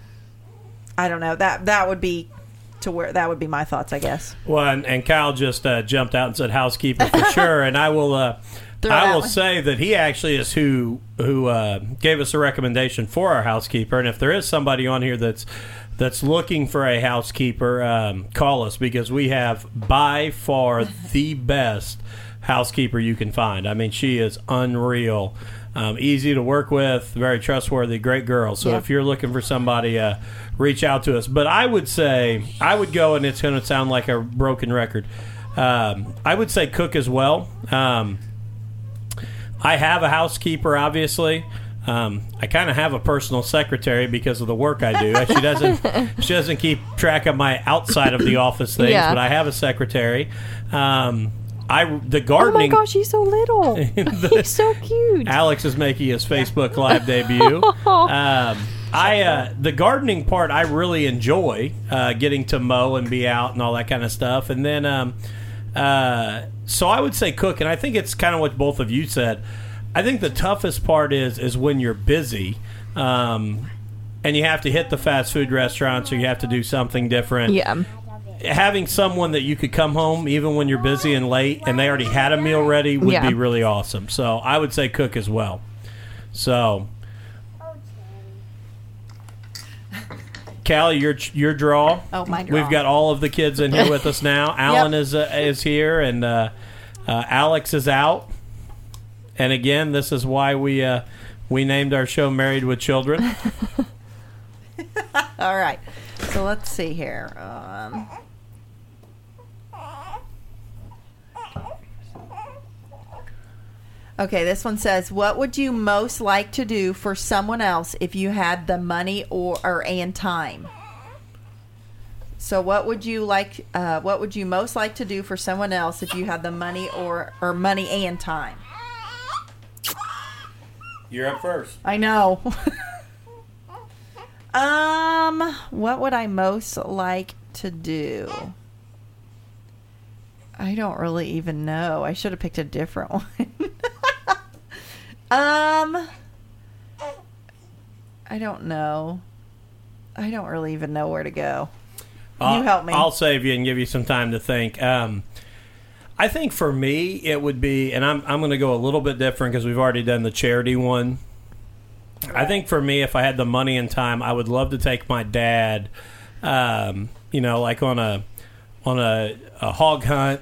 I don't know that that would be to where that would be my thoughts I guess Well, and, and Kyle just uh, jumped out and said housekeeper for sure, and I will. Uh, I will one. say that he actually is who who uh, gave us a recommendation for our housekeeper, and if there is somebody on here that's that's looking for a housekeeper, um, call us because we have by far the best housekeeper you can find. I mean, she is unreal. Um, easy to work with, very trustworthy, great girl. So Yeah. if you're looking for somebody, uh, reach out to us. But I would say I would go, and it's going to sound like a broken record. Um, I would say cook as well. Um, I have a housekeeper, obviously. Um, I kind of have a personal secretary because of the work I do. She doesn't. she doesn't keep track of my outside of the office things, Yeah. but I have a secretary. Um, I the gardening. Oh my gosh, he's so little. he's so cute. Alex is making his Facebook Live debut. Um, I uh, the gardening part I really enjoy uh, getting to mow and be out and all that kind of stuff. And then, um, uh, so I would say cook, and I think it's kind of what both of you said. I think the toughest part is is when you're busy. Um, and you have to hit the fast food restaurants, or you have to do something different Yeah. having someone that you could come home even when you're busy and late and they already had a meal ready would Yeah. be really awesome. So I would say cook as well. So Callie, your your draw. Oh, my draw. We've got all of the kids in here with us now. Alan is uh, is here, and uh, uh, Alex is out. And again, this is why we uh, we named our show "Married with Children." All right. So let's see here. Um, okay, this one says, "What would you most like to do for someone else if you had the money or, or and time?" So, what would you like? Uh, what would you most like to do for someone else if you had the money or or money and time? You're up first. I know. um, what would I most like to do? I don't really even know. I should have picked a different one. Um, I don't know. I don't really even know where to go. I'll, help me. I'll save you and give you some time to think. Um, I think for me, it would be, and I'm I'm going to go a little bit different because we've already done the charity one. I think for me, if I had the money and time, I would love to take my dad, um, you know, like on a on a, a hog hunt,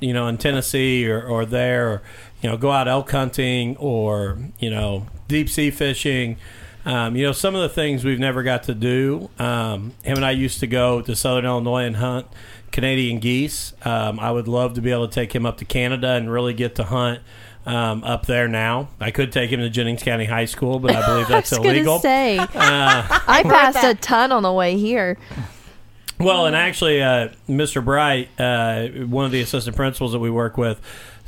you know, in Tennessee or, or there, or you know, go out elk hunting or you know, deep sea fishing. Um, you know, some of the things we've never got to do. Um, him and I used to go to Southern Illinois and hunt Canadian geese. Um, I would love to be able to take him up to Canada and really get to hunt um, up there now. I could take him to Jennings County High School, but I believe that's I was illegal. say Uh, I passed a ton on the way here. Well, and actually, uh, Mr. Bright, uh, one of the assistant principals that we work with,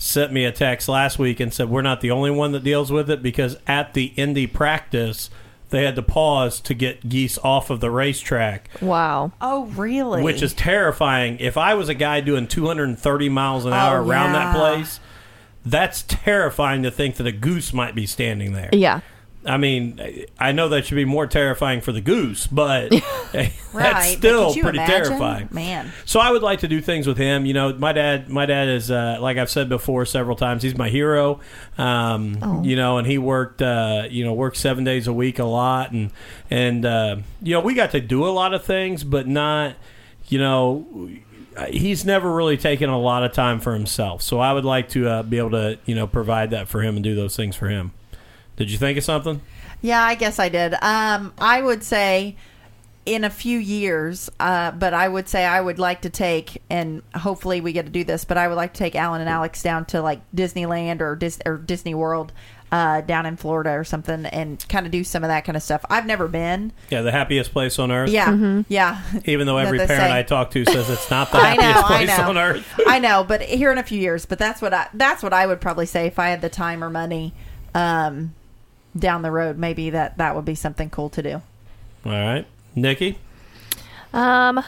sent me a text last week and said we're not the only one that deals with it because at the Indy practice, they had to pause to get geese off of the racetrack, Wow. Oh, really? which is terrifying. If I was a guy doing 230 miles an oh, hour Oh, around that place, that's terrifying to think that a goose might be standing there. Yeah. I mean, I know that should be more terrifying for the goose, but right. that's still you pretty imagine? terrifying. man. So I would like to do things with him. You know, my dad, my dad is uh, like I've said before several times. He's my hero. Um, Oh. You know, and he worked, uh, you know, worked seven days a week a lot, and and uh, you know we got to do a lot of things, but not, you know. He's never really taken a lot of time for himself, so I would like to uh, be able to, you know, provide that for him and do those things for him. Did you think of something? Yeah, I guess I did. Um, I would say in a few years, uh, but I would say I would like to take, and hopefully we get to do this, but I would like to take Alan and Alex down to like Disneyland or, Dis- or Disney World uh, down in Florida or something and kind of do some of that kind of stuff. I've never been. Yeah, the happiest place on earth. Yeah, yeah. Even though every parent say. I talk to says it's not the I know, happiest place on earth. I know, but here in a few years. But that's what I that's what I would probably say if I had the time or money um, down the road. Maybe that that would be something cool to do. All right, Nikki. Um,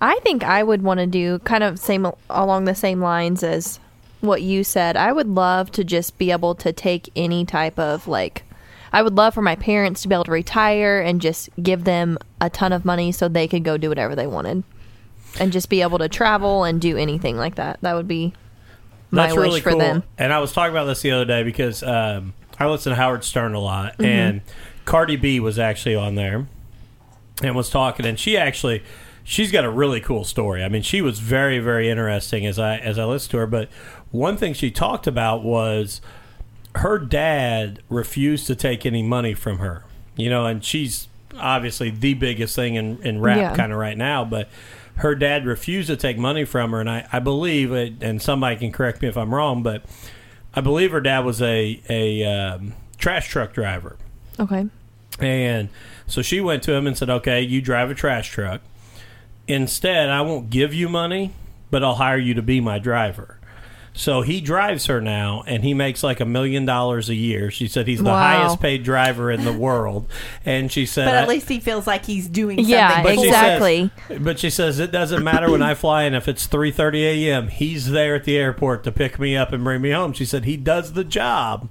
I think I would want to do kind of same along the same lines as what you said. I would love to just be able to take any type of like. I would love for my parents to be able to retire and just give them a ton of money so they could go do whatever they wanted, and just be able to travel and do anything like that. That would be my That's wish really for cool. them. And I was talking about this the other day because um, I listen to Howard Stern a lot, Mm-hmm. and Cardi B was actually on there and was talking, and she actually she's got a really cool story. I mean, she was very very interesting as I as I listened to her. But one thing she talked about was her dad refused to take any money from her. You know, and she's obviously the biggest thing in, in rap Yeah. kind of right now, but her dad refused to take money from her, and I, I believe, it, and somebody can correct me if I'm wrong, but I believe her dad was a a um, trash truck driver, Okay. and so she went to him and said, "Okay, you drive a trash truck. Instead, I won't give you money, but I'll hire you to be my driver." So he drives her now, and he makes like a million dollars a year. She said he's the Wow. highest paid driver in the world, and she said, But at least he feels like he's doing something. Yeah, but cool. she exactly. says- but she says it doesn't matter when I fly in if it's 3:30 a.m. He's there at the airport to pick me up and bring me home. She said he does the job.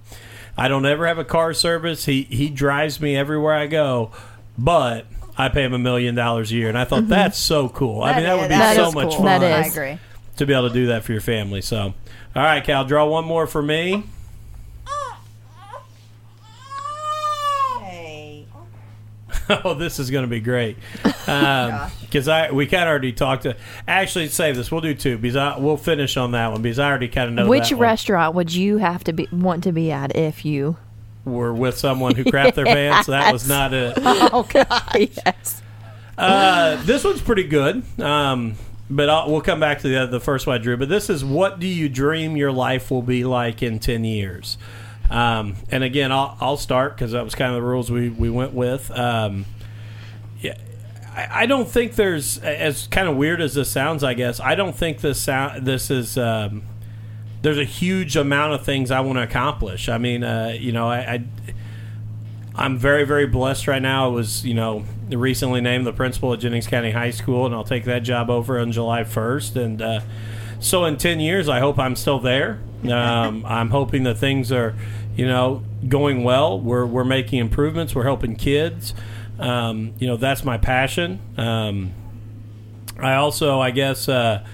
I don't ever have a car service. He he drives me everywhere I go, but I pay him a million dollars a year, and I thought mm-hmm. that's so cool. I mean, that would be That so much cool. fun That I agree. To be able to do that for your family. So, all right, Cal, draw one more for me. Hey. Oh, this is going to be great. Because I we kind of already talked to. Actually, save this. We'll do two because I, we'll finish on that one because I already kind of know Which that one. restaurant would you have to be want to be at if you? were with someone who crapped their pants. That was not it. Oh God, yes. Uh, this one's pretty good. Um, but I'll, we'll come back to the the first one I drew. But this is what do you dream your life will be like in ten years? Um, and again, I'll, I'll start because that was kind of the rules we, we went with. Um, yeah, I, I don't think there's as kind of weird as this sounds. I guess I don't think this sound this is. Um, there's a huge amount of things I want to accomplish. I mean, uh, you know, I, I I'm very, very blessed right now. I was, you know, recently named the principal at Jennings County High School, and I'll take that job over on July 1st. And uh, so in 10 years, I hope I'm still there. Um, I'm hoping that things are, you know, going well. We're, we're making improvements. We're helping kids. Um, you know, that's my passion. Um, I also, I guess, uh,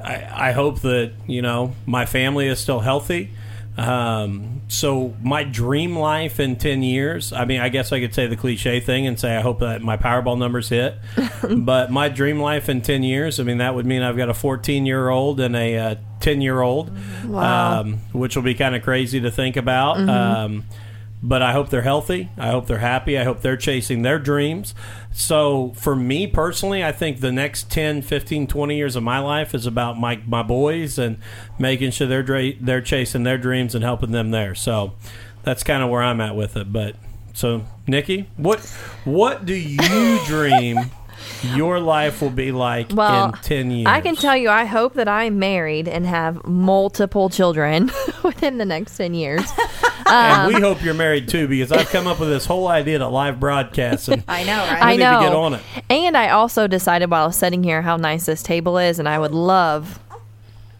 I, I hope that you know my family is still healthy. Um, so my dream life in ten years. I mean, I guess I could say the cliche thing and say I hope that my Powerball numbers hit. but my dream life in ten years. I mean, that would mean I've got a fourteen year old and a uh, ten year old, Wow. um, which will be kind of crazy to think about. Um, but I hope they're healthy. I hope they're happy. I hope they're chasing their dreams. So for me personally, I think the next 10, 15, 20 years of my life is about my, my boys and making sure they're they're chasing their dreams and helping them there. So that's kind of where I'm at with it. But so Nikki, what what do you dream your life will be like Well, in 10 years? I can tell you, I hope that I'm married and have multiple children within the next ten years. and we um, hope you're married too because I've come up with this whole idea to live broadcast and I know, right? I need to know. get on it. And I also decided while I was sitting here how nice this table is, and I would love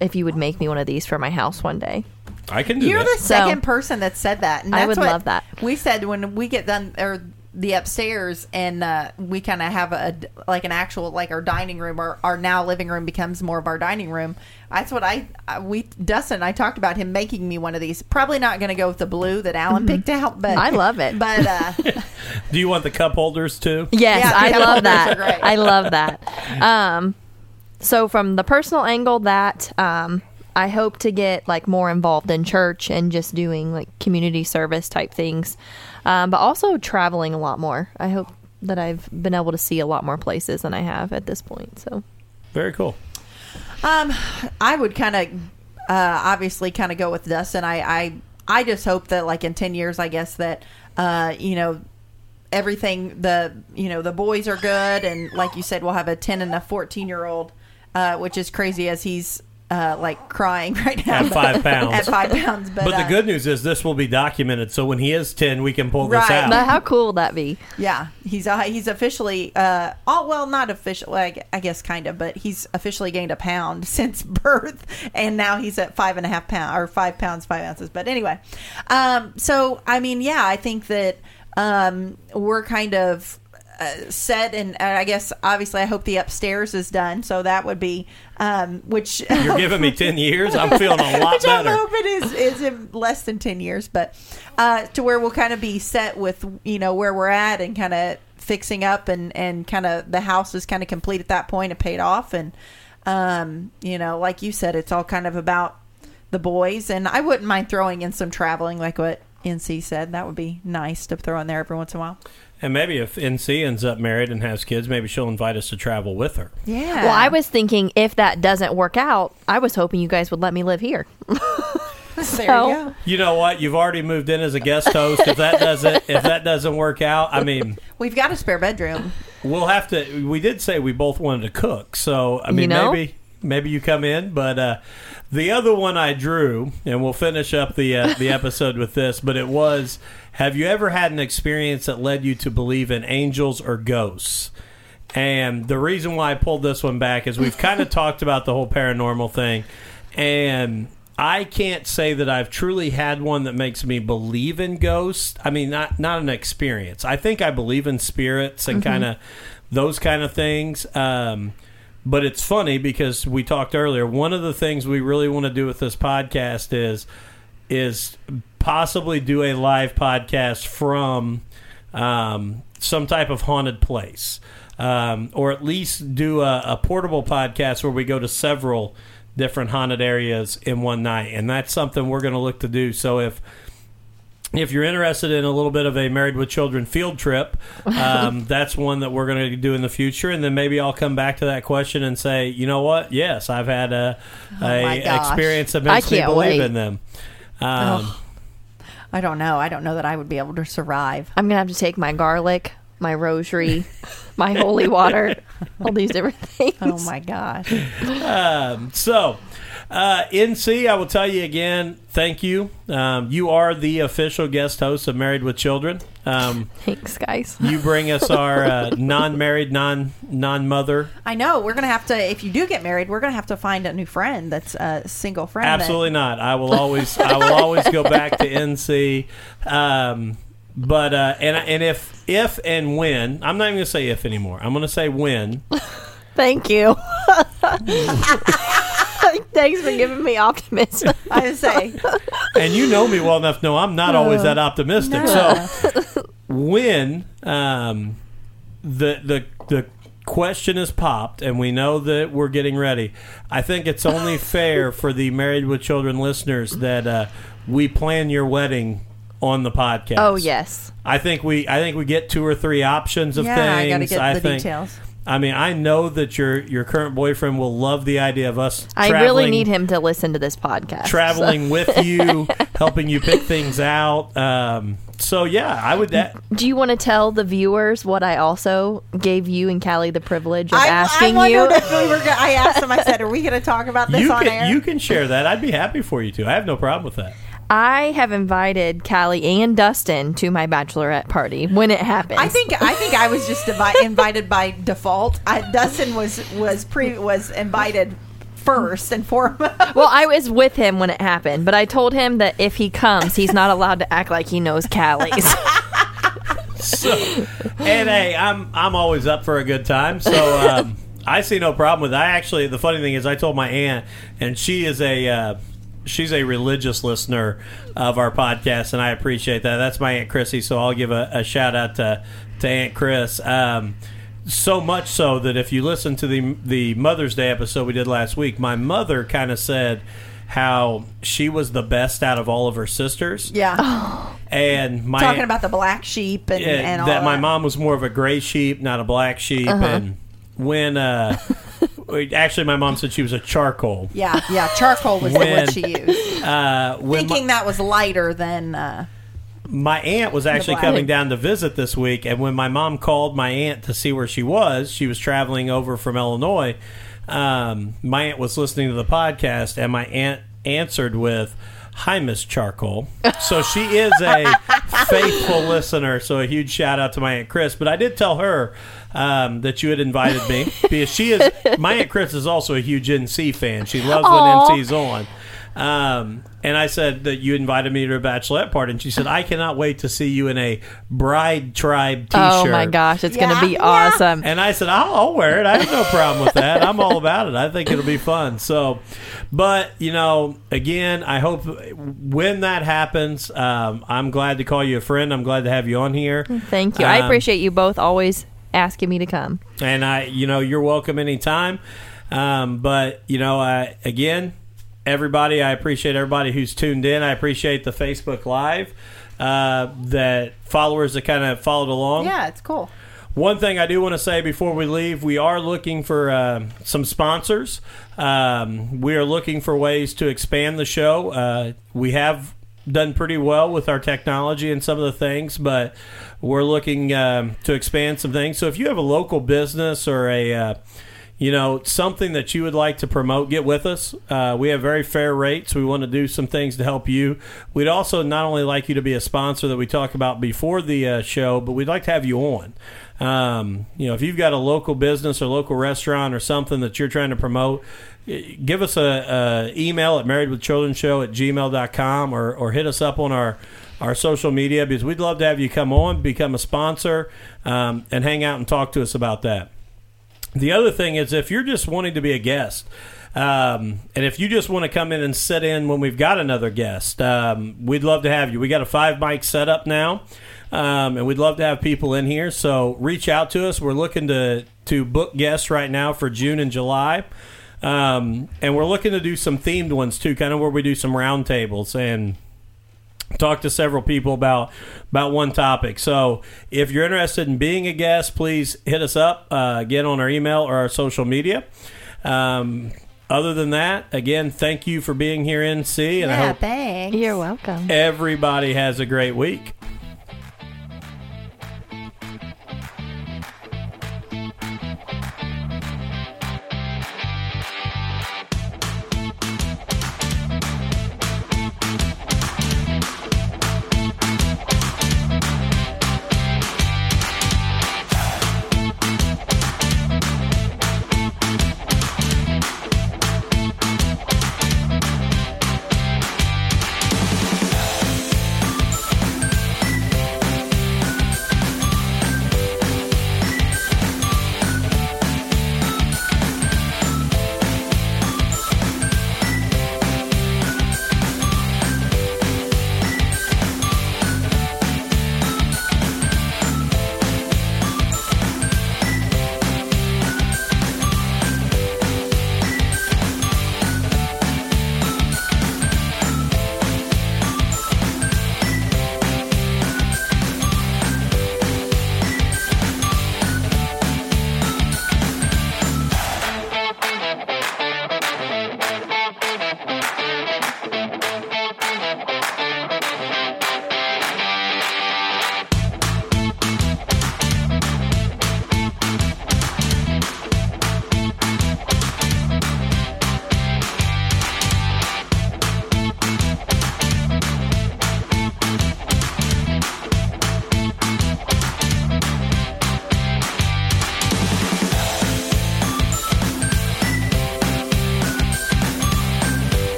if you would make me one of these for my house one day. I can do You're that. the second person that said that. And I would what love that. We said when we get done or the upstairs and uh, we kind of have a like an actual like our dining room or our now living room becomes more of our dining room. That's what I, I we Dustin and I talked about him making me one of these. Probably not going to go with the blue that Alan picked out, but Mm-hmm. I love it. But uh, Do you want the cup holders too? Yes, Yeah, I love that. I love that. Um, so from the personal angle, that um, I hope to get like more involved in church and just doing like community service type things, um, but also traveling a lot more. I hope that I've been able to see a lot more places than I have at this point. So Very cool. Um, I would kind of, uh, obviously, kind of go with Dustin. I, I, I just hope that, like in ten years, I guess that, uh, you know, everything the, you know, the boys are good, and like you said, we'll have a ten and a fourteen year old, uh, which is crazy as he's. Uh, like crying right now At five pounds. At five pounds, but, But the uh, good news is this will be documented, so when he is ten, we can pull this Right. out. but how cool would that be? Yeah, he's uh, he's officially uh oh well not official like I guess kind of but he's officially gained a pound since birth and now he's at five and a half pound or five pounds five ounces but anyway um so I mean yeah I think that um we're kind of uh, set and uh, I guess obviously I hope the upstairs is done so that would be um which You're giving me ten years. I'm feeling a lot which I hope it is is in less than ten years, but uh, to where we'll kind of be set with you know where we're at and kind of fixing up and and kind of the house is kind of complete at that point and paid off and um, you know like you said it's all kind of about the boys and I wouldn't mind throwing in some traveling like what NC said that would be nice to throw in there every once in a while. And maybe if NC ends up married and has kids, maybe she'll invite us to travel with her. Yeah. Well, I was thinking if that doesn't work out, I was hoping you guys would let me live here. there so- you go. You know what? You've already moved in as a guest host. If that doesn't, if that doesn't work out, I mean, We've got a spare bedroom. we'll have to. We did say we both wanted to cook, so I mean, know? maybe maybe you come in. But uh, the other one I drew, and we'll finish up the uh, the episode with this. But it was: Have you ever had an experience that led you to believe in angels or ghosts? And the reason why I pulled this one back is we've kind of talked about the whole paranormal thing, and I can't say that I've truly had one that makes me believe in ghosts. I mean, not not an experience. I think I believe in spirits and kind of those kind of things. Um, but it's funny because we talked earlier. One of the things we really want to do with this podcast is is possibly do a live podcast from um, some type of haunted place, um, or at least do a, a portable podcast where we go to several different haunted areas in one night, and that's something we're going to look to do. So if if you're interested in a little bit of a married with children field trip, um, that's one that we're going to do in the future, and then maybe I'll come back to that question and say, you know what? Yes, I've had a, my a gosh. experience that I makes me can't believe wait. in them. Um, I don't know. I don't know that I would be able to survive. I'm gonna have to take my garlic, my rosary, my holy water, all these different things. Oh my gosh. Um, so, uh, NC, I will tell you again, thank you. Um, you are the official guest host of Married with Children. Um, Thanks, guys. you bring us our uh, non-married, non non-mother. I know. We're gonna have to. If you do get married, we're gonna have to find a new friend that's a single friend. that- Absolutely not. I will always, I will always go back to NC. Um, but uh, and and if if and when, I'm not even going to say if anymore. I'm going to say when. Thank you. Thanks for giving me optimism. I would say. and you know me well enough to know I'm not always that optimistic. So when um, the the the question is popped and we know that we're getting ready, I think it's only fair for the Married with Children listeners that uh, we plan your wedding on the podcast. Oh yes. I think we I think we get two or three options of yeah, things. I gotta get the think, details. I mean, I know that your your current boyfriend will love the idea of us. I really need him to listen to this podcast. traveling with you, helping you pick things out. Um, so yeah, I would. That, Do you want to tell the viewers what I also gave you and Callie the privilege of I, asking I you? wondered if we were. Gonna, I asked him. I said, "Are we going to talk about this you on can air?" you can share that. I'd be happy for you to. I have no problem with that. I have invited Callie and Dustin to my bachelorette party when it happens. I think I think I was just invi- invited by default. I, Dustin was was pre was invited first and foremost. Well, I was with him when it happened, but I told him that if he comes, he's not allowed to act like he knows Callie's. So, and hey, I'm I'm always up for a good time. So um, I see no problem with. It. I actually, the funny thing is, I told my aunt, and she is a. Uh, She's a religious listener of our podcast, and I appreciate that. That's my aunt Chrissy, so I'll give a, a shout out to to Aunt Chris. Um, so much so that if you listen to the the Mother's Day episode we did last week, my mother kind of said how she was the best out of all of her sisters, yeah, and my talking about the black sheep and, yeah, and all that my mom was more of a gray sheep, not a black sheep, and when uh, actually my mom said she was a charcoal. Yeah, yeah, charcoal was the When- one she used, Uh, when thinking my, that was lighter than. Uh, my aunt was actually black. coming down to visit this week, and when my mom called my aunt to see where she was, she was traveling over from Illinois. Um, my aunt was listening to the podcast, and my aunt answered with. Hi, Miss Charcoal. So she is a faithful listener. So a huge shout out to my aunt Chris. But I did tell her um, that you had invited me because she is. My aunt Chris is also a huge NC fan. She loves Aw. when NC's on. Um, and I said that you invited me to a bachelorette party, and she said, "I cannot wait to see you in a bride tribe T-shirt." oh my gosh, it's going to be yeah. awesome. And I said, I'll, I'll wear it. I have no problem with that. I'm all about it. I think it'll be fun. So, but, you know, again, I hope when that happens, um, I'm glad to call you a friend. I'm glad to have you on here. Thank you. I Um, appreciate you both always asking me to come. And I, you know, you're welcome anytime. Um, but, you know, I, again, everybody, I appreciate everybody who's tuned in. I appreciate the Facebook Live uh, that followers that kind of followed along. yeah, it's cool. One thing I do want to say before we leave, we are looking for uh, some sponsors. Um, we are looking for ways to expand the show. Uh, we have done pretty well with our technology and some of the things, but we're looking um, to expand some things. So if you have a local business or a uh, you know something that you would like to promote get with us. Uh, we have very fair rates. We want to do some things to help you. We'd also not only like you to be a sponsor that we talk about before the uh, show but we'd like to have you on. Um, you know if you've got a local business or local restaurant or something that you're trying to promote give us a, a email at marriedwithchildrenshow at gmail.com or, or hit us up on our our social media because we'd love to have you come on become a sponsor um, and hang out and talk to us about that the other thing is, if you're just wanting to be a guest, Um, and if you just want to come in and sit in when we've got another guest, um, we'd love to have you. We got a five mic setup now, um, and we'd love to have people in here. So reach out to us. We're looking to to book guests right now for June and July. Um, and we're looking to do some themed ones too, kind of where we do some roundtables and talk to several people about about one topic. So if you're interested in being a guest, please hit us up. Uh, get on our email or our social media. Um, other than that, again, thank you for being here, NC, and I hope thanks. You're welcome. everybody has a great week.